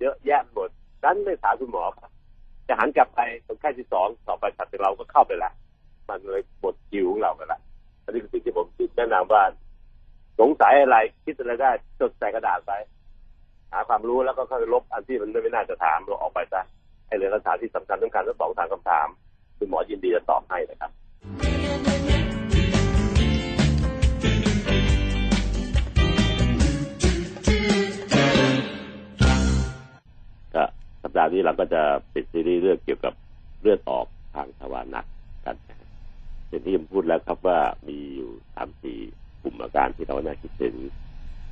เยอะแยะหมดนั้นไม่ถามคุณหมอครับจะหันกลับไปคนไข้ที่สองต่อไปถัดจากเราก็เข้าไปละมันเลยหมดคิวของเราไปละอันนี้คือสิ่งที่ผมคิดแนะนำว่าสงสัยอะไรคิดอะไรได้จดใส่กระดาษไปหาความรู้แล้วก็ค่อยลบอันที่มันไม่น่าจะถามเราออกไปซะให้เหลือคำถามที่สำคัญสำคัญทั้งสองทางคำถาม คุณหมอยินดีจะตอบให้นะครับ สัปดาห์นี้เราก็จะปิดซีรีส์เรื่องเกี่ยวกับเลือดออกทางทวารหนักกันนะครับอย่างที่ผมพูดแล้วครับว่ามีอยู่สามสี่กลุ่มอาการที่เราน่าคิดถึง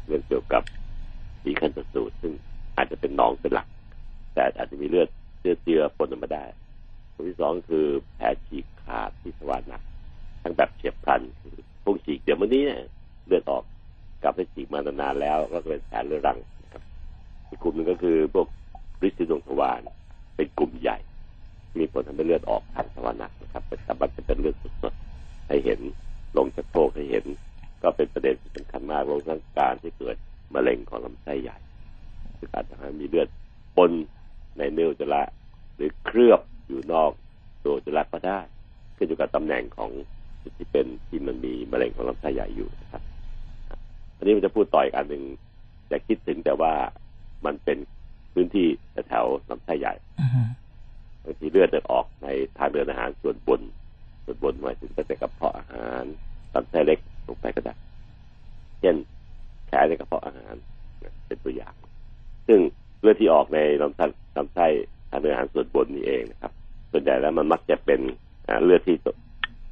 เรื่องเกี่ยวกับสีขันตสูตรซึ่งอาจจะเป็นหนองเป็นหลัก แต่อาจจะมีเลือดเชื้อเจือปนออกมาได้ตัวที่สองคือแผลฉีกขาดที่ทวารหนัก ทั้งแบบเฉียบพลันคือพวกฉีกเดี๋ยววันนี้เนี่ยเลือดออกกลับไปฉีกมานานๆแล้ว ก็เป็นแผลเรื้อรังนะครับอีกกลุ่มหนึ่งก็คือพวก ฤทธิ์ดวงทวารเป็นกลุ่มใหญ่ มีผลทำให้เลือดออกทางทวารหนักนะครับเป็นสามารจะเป็นเลือดสดๆให้เห็นลงจากโพกให้เห็น ก็เป็นประเด็นที่สำคัญมากรวมทั้งการที่เกิดมะเร็งของลำไส้ใหญ่คือการทำให้มีเลือดปนในเนื้ออุจระหรือเคลือบอยู่นอกตัวอุจระก็ได้ขึ้นอยู่กับตำแหน่งของจุดที่เป็นที่มันมีมะเร็งของลำไส้ใหญ่อยู่นะครับอันนี้มันจะพูดต่อยกันหนึ่งจะคิดถึงแต่ว่ามันเป็น พื้นที่แถวๆลำไส้ใหญ่อือฮึบางทีเลือดจะออกในทางเดินอาหารส่วนบน ส่วนบนหมายถึงตั้งแต่กระเพาะอาหารลำไส้เล็กลงไปก็ได้เช่นแผลในกระเพาะอาหารเป็นตัวอย่าง ซึ่งเลือดที่ออกในลำไส้ลำไส้ทางเดินอาหารส่วนบนนี่เองนะครับ ส่วนใหญ่แล้วมันมักจะเป็นอ่าเลือดที่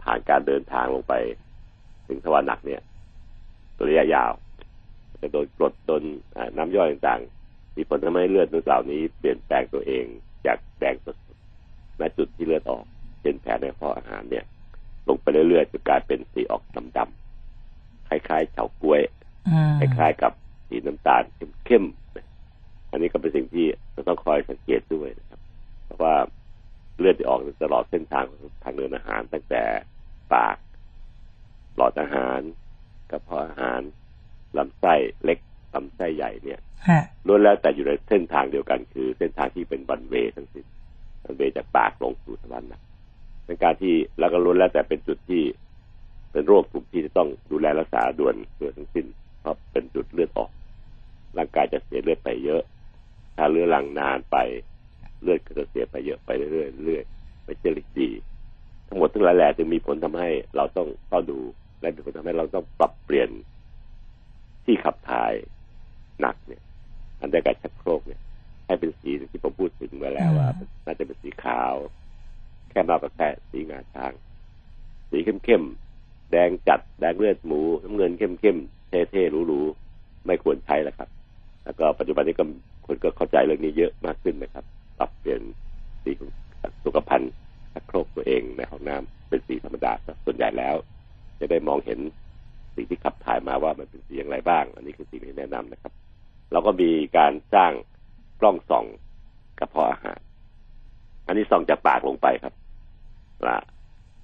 ผ่านการเดินทางลงไป ถึงทวารหนักเนี่ย ตัวระยะยาวจะโดนกรดโดนอ่าน้ำย่อยต่างๆ มีผลทำให้เลือดเหล่านี้ เปลี่ยนแปลงตัวเองจากแดงสดๆณจุดที่เลือดออกเป็นแผลในกระเพาะอาหารเนี่ย ลงไปเรื่อยๆจนกลายเป็นสีออกดำๆคล้ายๆเฉาก๊วยอืมคล้ายๆกับสีน้ำตาลเข้มๆอันนี้ก็เป็นสิ่งที่เราต้องคอยสังเกตด้วยนะครับ เพราะว่าเลือดที่ออกตลอดเส้นทางของทางเดินอาหาร ตั้งแต่ปากหลอดอาหารกระเพาะอาหารลำไส้เล็กลำไส้ใหญ่เนี่ยฮะ ล้วนแล้วแต่อยู่ในเส้นทางเดียวกัน คือเส้นทางที่เป็นวันเวทั้งสิ้นวันเวจากปากลงสู่ทวารหนักในเป็นการที่แล้วก็ล้วนแล้วแต่เป็นจุดที่เป็นโรคกลุ่มที่จะต้องดูแลรักษาด่วนด่วนทั้งสิ้นเพราะเป็นจุดเลือดออก ร่างกายจะเสียเลือดไปเยอะ ถ้าเลือดหลังนานไปเลือดก็จะเสียไปเยอะไปเรื่อยๆเรื่อยๆไม่ใช่ลิกดีทั้งหมดทั้งหลายแหล่จึงมีผลทำให้เราต้องเฝ้าดู และมีผลทำให้เราต้องปรับเปลี่ยนที่ขับถ่ายหนักเนี่ย อันใดการชักโครกเนี่ย ให้เป็นสีที่ผมพูดถึงไว้แล้วว่าน่าจะเป็นสีขาว แค่มากกว่าแค่สีงาช้าง สีเข้มๆแดงจัดแดงเลือดหมูน้ำเงินเข้มๆเท่ๆหรูๆไม่ควรใช้แล้วครับ แล้วก็ปัจจุบันนี้ก็คนก็เข้าใจเรื่องนี้เยอะมากขึ้นนะครับ ปรับเปลี่ยนสีของสุขภัณฑ์ชักโครกตัวเองในห้องน้ำเป็นสีธรรมดาส่วนใหญ่แล้ว จะได้มองเห็นสิ่งที่ขับถ่ายมาว่ามันเป็นสีอย่างไรบ้าง อันนี้คือสิ่งที่แนะนำนะครับ เราก็มีการสร้างกล้องส่องกระเพาะอาหาร อันนี้ส่องจากปากลงไปครับละ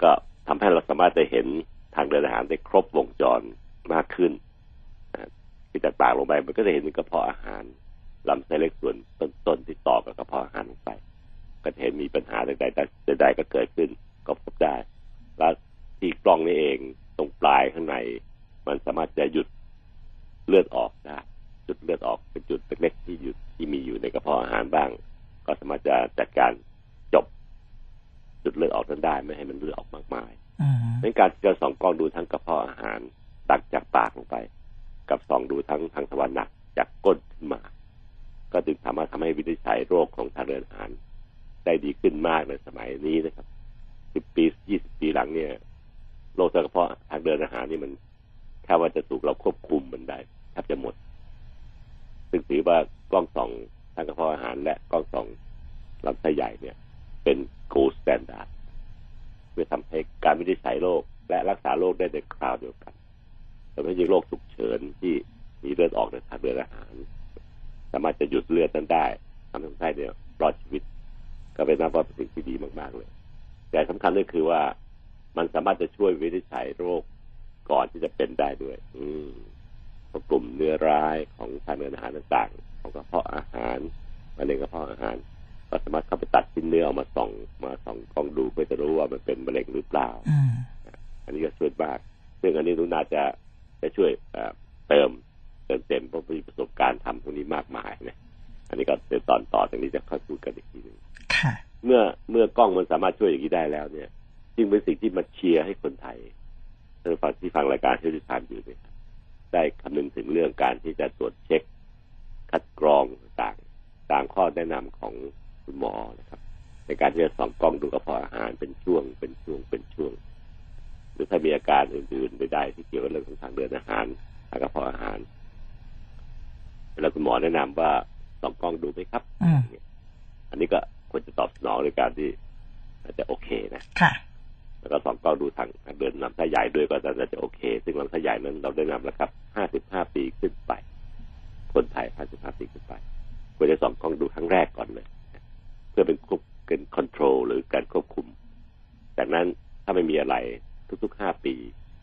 ก็ทำให้เราสามารถจะเห็นทางเดินอาหารได้ครบวงจรมากขึ้นที่จากปากลงไปมันก็จะเห็นกระเพาะอาหารลำไส้เล็กส่วนต้นๆที่ต่อกับกระเพาะอาหารลงไป ก็จะเห็นมีปัญหาใดๆใดๆก็เกิดขึ้นก็พบได้ แล้วที่กล้องนี้เองตรงปลายข้างใน มันสามารถจะหยุดเลือดออกได้ จุดเลือดออกเป็นจุดเล็กๆที่อยู่ที่มีอยู่ในกระเพาะอาหารบ้าง ก็สามารถจะจัดการจบ จุดเลือดออกนั้นได้ไม่ให้มันเลือดออกมากมายเป็นการที่เราส่องกล้องดูทั้งกระเพาะอาหารตักจากปากลงไป กับส่องดูทั้งทางทวารหนักจากก้นขึ้นมา ก็จึงสามารถทำให้วินิจฉัยโรคของทางเดินอาหารได้ดีขึ้นมากในสมัยนี้นะครับสิบปียี่สิบปีหลังเนี่ยโรคทางกระเพาะทางเดินอาหารนี่มันแค่ว่าจะถูกเราควบคุมมันได้แทบจะหมด ซึ่งถือว่ากล้องส่องทางกระเพาะอาหาร และกล้องส่องลำไส้ใหญ่เนี่ย เป็น gold standard เพื่อทำให้การวินิจฉัยโรคและรักษาโรคได้ในคราวเดียวกันแต่ไม่ใช่โรคฉุกเฉินที่มีเลือดออกในทางเดินอาหาร สามารถจะหยุดเลือดนั้นได้ทำให้คนไข้เนี่ยรอดชีวิต ก็เป็นนับว่าเป็นสิ่งที่ดีมาก ๆ เลย แต่สำคัญก็คือว่ามันสามารถจะช่วยวินิจฉัยโรคก่อนที่จะเป็นได้ด้วย อืม กลุ่มเนื้อร้ายของทางเดินอาหารต่างๆ ของกระเพาะอาหารมะเร็งกระเพาะอาหารก็สามารถเข้าไปตัดชิ้นเนื้อออกมาส่องมาส่องกล้องดูเพื่อจะรู้ว่ามันเป็นมะเร็งหรือเปล่าอันนี้ก็ช่วยมากซึ่งอันนี้นุนาจะจะช่วยเติมเติมเต็มเพราะมีประสบการณ์ทำพวกนี้มากมายนะอันนี้ก็เดี๋ยวตอนต่อตรงนี้จะค่อยพูดกันอีกทีหนึ่งเมื่อเมื่อกล้องมันสามารถช่วยอย่างนี้ได้แล้วเนี่ย จึงเป็นสิ่งที่มาเชียร์ให้คนไทยเธอฟังที่ฟังรายการที่ดิฉันอยู่เนี่ย ได้คำนึงถึงเรื่องการที่จะตรวจเช็ค คัดกรองต่างตามข้อแนะนำของคุณหมอนะครับ ในการที่จะส่องกล้องดูกระเพาะอาหารเป็นช่วง เป็นช่วงเป็นช่วง หรือถ้ามีอาการอื่นๆใดๆที่เกี่ยวกับเรื่องของทางเดินอาหารทางกระเพาะอาหารแล้วคุณหมอแนะนำว่าส่องกล้องดูไหมครับอันนี้ก็ควรจะตอบสนองในการที่อาจจะโอเคนะค่ะ แล้วก็สองก็ดูทางเดินลำไส้ใหญ่ด้วยก็จะจะโอเค ซึ่งลำไส้ใหญ่นั้นเราได้นำแล้วครับห้าสิบห้าปีขึ้นไป คนไทยห้าสิบห้าปีขึ้นไปควรจะสองกล้องดูครั้งแรกก่อนเลย เพื่อเป็นควบเป็นคอนโทรลหรือการควบคุม จากนั้นถ้าไม่มีอะไรทุกๆห้าปี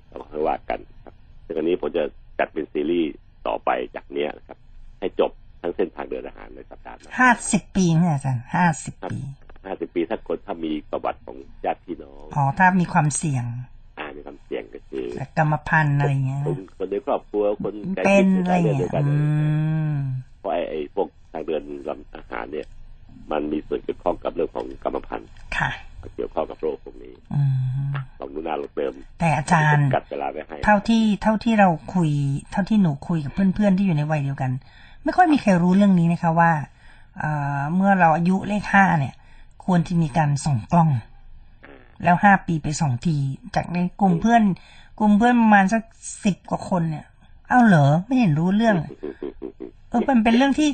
เราค่อยว่ากันครับซึ่งอันนี้ผมจะจัดเป็นซีรีส์ต่อไปจากเนี้ยนะครับ ให้จบทั้งเส้นทางเดินอาหารในสัปดาห์หน้าห้าสิบปีเนี่ยอาจารย์ห้าสิบปี ห้าสิบปีถ้าคนถ้ามีประวัติของญาติพี่น้องอ๋อถ้ามีความเสี่ยง อ่ามีความเสี่ยงก็คือกรรมพันธุ์อะไรเงี้ยคนในครอบครัวคนเป็นอะไรเงี้ยเพราะไอ้ไอ้พวกทางเดินลำอาหารเนี่ย มันมีส่วนเกี่ยวข้องกับเรื่องของกรรมพันธุ์ค่ะเกี่ยวข้องกับโรคพวกนี้ลองดูหน้าเราเติม แต่อาจารย์กัดเวลาไว้ให้เท่าที่เท่าที่เราคุย เท่าที่หนูคุยกับเพื่อนๆที่อยู่ในวัยเดียวกัน ไม่ค่อยมีใครรู้เรื่องนี้นะคะว่าเมื่อเราอายุเลขห้าเนี่ย ควรที่มีการส่องกล้อง แล้วห้าปีไปสองที จากในกลุ่มเพื่อน กลุ่มเพื่อนประมาณสักสิบกว่าคนเนี่ย เอ้าเหรอไม่เห็นรู้เรื่อง เออมันเป็นเรื่องที่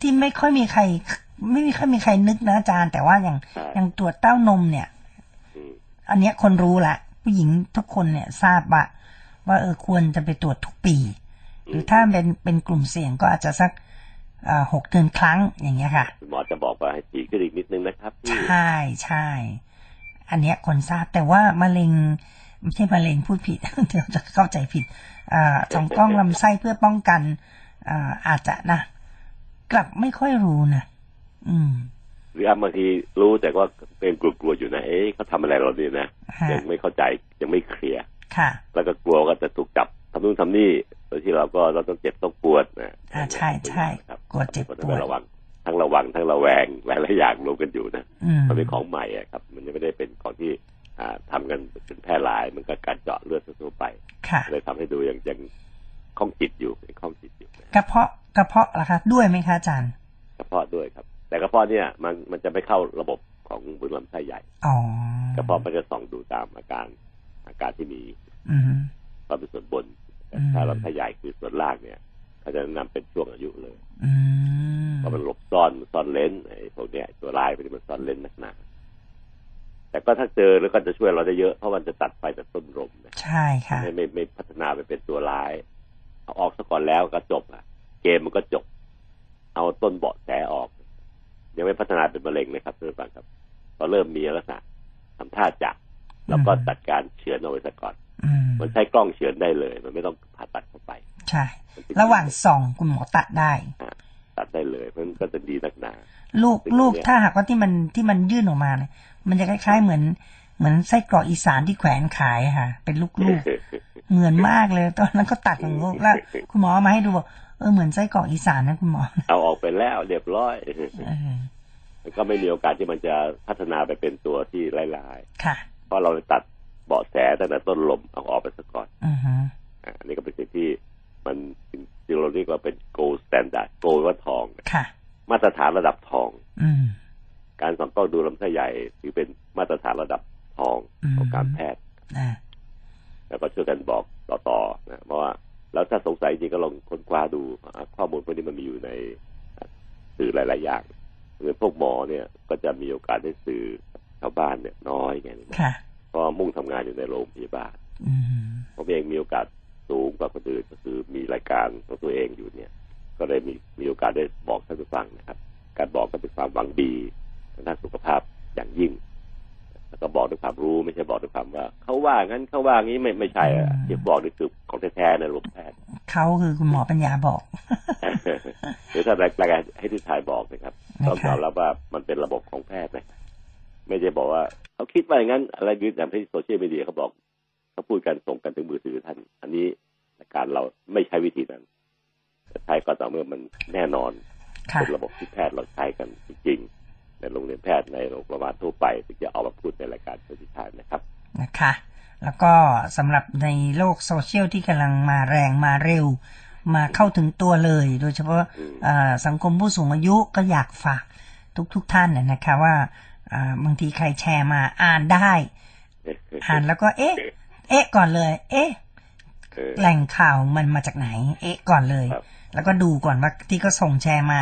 ที่ไม่ค่อยมีใคร ไม่มีค่อยมีใครนึกนะอาจารย์ แต่ว่าอย่างอย่างตรวจเต้านมเนี่ย อันเนี้ยคนรู้ละผู้หญิงทุกคนเนี่ยทราบว่าว่าเออควรจะไปตรวจทุกปี หรือถ้าเป็นเป็นกลุ่มเสี่ยงก็อาจจะสัก หกเดือนครั้งอย่างเงี้ยค่ะหมอจะบอกว่าให้ตีขึ้นอีกนิดนึงนะครับใช่ใช่อันเนี้ยคนทราบแต่ว่ามะเร็งไม่ใช่มะเร็งพูดผิดเดี๋ยวจะเข้าใจผิดอ่าสองกล้องลำไส้เพื่อป้องกันอ่าอาจจะนะกลับไม่ค่อยรู้นะอืมรือบางทีรู้แต่ว่าเป็นกลัวๆอยู่นะเอ๊ะเขาทำอะไรเราเนี่ยนะฮะยังไม่เข้าใจยังไม่เคลียร์ค่ะ แล้วก็กลัวก็จะถูกจับทำนู่นทำนี่ โดยที่เราก็เราต้องเจ็บต้องปวดนะอ่าใช่ใช่ครับกลัวเจ็บปวดระวังทั้งระวังทั้งระแวงหลายๆอย่างรวมกันอยู่นะอืมมันเป็นของใหม่อะครับ มันยังไม่ได้เป็นของที่อ่าทำกันเป็นแพร่หลายมันก็การเจาะเลือดทั่วๆไปค่ะเลยทำให้ดูยังยังข้องจิตอยู่ยังข้องจิตอยู่นะกระเพาะกระเพาะล่ะคะด้วยไหมคะอาจารย์กระเพาะด้วยครับ แต่กระเพาะเนี่ยมันมันจะไม่เข้าระบบของบุลำไส้ใหญ่อ๋อกระเพาะมันจะส่องดูตามอาการอาการที่มีอืมตอนเป็นส่วนบน แต่อืมถ้าลำไส้ใหญ่คือส่วนล่างเนี่ยเขาจะแนะนำเป็นช่วงอายุเลยอืมเพราะมันหลบซ่อนซ่อนเลนไอ้พวกเนี้ยตัวลายพวกนี้มันซ่อนเลนนักหนาแต่ก็ถ้าเจอแล้วก็จะช่วยเราได้เยอะเพราะมันจะตัดไฟแต่ต้นลมนะใช่ค่ะไม่ไม่ไม่พัฒนาไปเป็นตัวร้ายเอาออกซะก่อนแล้วก็จบอะ เกมมันก็จบ เอาต้นเบาะแสออก ยังไม่พัฒนาเป็นมะเร็งเลยครับเพื่อนฟังครับพอเริ่มมีลักษณะทำท่าจับแล้วก็อืมจัดการเฉือนเอาไว้ซะก่อนอื มมันใช้กล้องเฉือนได้เลย มันไม่ต้องผ่าตัดเข้าไป ใช่ ระหว่างส่องคุณหมอตัดได้ ตัดได้เลยเพราะมันก็จะดีนักหนาลูกเป็นแบบลูกเนี้ยถ้าหากว่าที่มันที่มันยื่นออกมาเนี่ยมันจะคล้ายๆเหมือน เหมือนไส้กรอกอีสานที่แขวนขายค่ะ เป็นลูกๆเหมือนมากเลย ตอนนั้นก็ตัดของลูกแล้ว คุณหมอเอามาให้ดูบอกเออเหมือนไส้กรอกอีสานนะคุณหมอ เอาออกไปแล้วเรียบร้อยเออมันก็ไม่มีโอกาสที่มันจะพัฒนาไปเป็นตัวที่ร้ายค่ะๆเพราะเราตัด เบาะแสตั้งแต่ต้นลมเอาออกไปซะก่อนอือฮึอ่าอันนี้ก็เป็นสิ่งที่มันจริงๆเราเรียกว่าเป็น gold standard gold ว่าทองนะค่ะมาตรฐานระดับทองอืมการส่องกล้องดูลำไส้ใหญ่ถือเป็นมาตรฐานระดับทองอืมของการแพทย์อ่าแล้วก็ช่วยกันบอกต่อๆนะเพราะว่าแล้วถ้าสงสัยจริงก็ลองค้นคว้าดูอ่าข้อมูลพวกนี้มันมีอยู่ในสื่อหลาย ๆ อย่างเหมือนพวกหมอเนี่ยก็จะมีโอกาสได้สื่อชาวบ้านเนี่ยน้อยไงค่ะ เพราะว่ามุ่งทำงานอยู่ในโรงพยาบาลอืมผมเองมีโอกาสสูงกว่าคนอื่นก็คือมีรายการของตัวเองอยู่เนี่ย ก็ได้มีมีโอกาสได้บอกท่านผู้ฟังนะครับ การบอกก็เป็นความหวังดีทางด้านสุขภาพอย่างยิ่งแล้วก็บอกด้วยความรู้ไม่ใช่บอกด้วยความว่า เขาว่างั้นเขาว่างี้ไม่ไม่ใช่อะที่บอกนี่คือของแท้ๆในโรงแพทย์เขาคือคุณหมอปัญญาบอกหรือถ้ารายการให้ที่ทายบอกนะครับนะคะต้องยอมรับว่ามันเป็นระบบของแพทย์นะ ไม่ใช่บอกว่าเขาคิดว่าอย่างนั้นอะไรยืนอย่างที่โซเชียลมีเดียเขาบอกเขาพูดกันส่งกันถึงมือถือท่าน อันนี้รายการเราไม่ใช้วิธีนั้นแต่ใช้ก็ต่อเมื่อมันแน่นอนค่ะเป็นระบบที่แพทย์เราใช้กันจริงๆในโรงเรียนแพทย์ในโรงพยาบาลทั่วไปถึงจะเอามาพูดในรายการเพื่อที่ทายนะครับนะคะ แล้วก็สำหรับในโลกโซเชียลที่กำลังมาแรงมาเร็ว มาเข้าถึงตัวเลย โดยเฉพาะอืมเอ่อสังคมผู้สูงอายุก็อยากฝากทุกๆทท่านนะนะคะว่าอ่า บางทีใครแชร์มาอ่านได้ อ่านแล้วก็เอ๊ะ เอ๊ะก่อนเลย เอ๊ะเออแหล่งข่าวมันมาจากไหน เอ๊ะก่อนเลยครับแล้วก็ดูก่อนว่าที่เขาส่งแชร์มา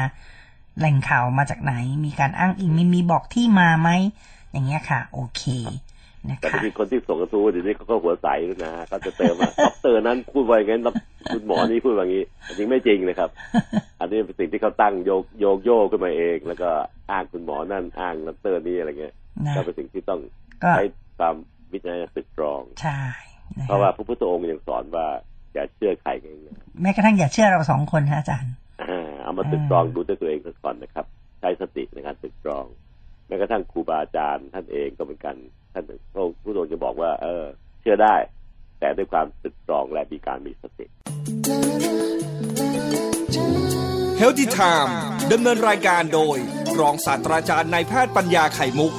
แหล่งข่าวมาจากไหน มีการอ้างอิงมีมีบอกที่มาไหมอย่างเงี้ยค่ะ โอเคนะ แต่คะบางทีคนที่ส่งกระทู้เดี๋ยวนี้เขาก็หัวใสด้วยนะเขาจะเติมว่าด็อกเตอร์นั้นพูดว่าอย่างนั้นด็อกคุณหมอนี่พูดว่าอย่างนี้จริงไม่จริงนะครับ อันนี้เป็นสิ่งที่เขาตั้งโยกโยกโยกขึ้นมาเอง แล้วก็อ้างคุณหมอนั่นอ้างด็อกเตอร์นี่อะไรเงี้ยนะก็เป็นสิ่งที่ต้องก็ใช้ความวิจารณญาณตึกตรองใช่นคเพราะว่าพระพุทธองค์ยังสอนว่าอย่าเชื่อใครง่ายแม้กระทั่งอย่าเชื่อเราสองคนนะอาจารย์ๆอ่าเอามาตึกตรองดูด้วยตัวเองก่อนนะครับ ใช้สติในการตึกตรองแม้กระทั่งครูบาอาจารย์ท่านเองก็เหมือนกัน ท่านพระพุทรงจะบอกว่า เออ เชื่อได้ แต่ด้วยความตึกตรองและมีการมีสติ Healthy Time ดำเนินรายการโดย รองศาสตราจารย์นายแพทย์ปัญญาไข่มุก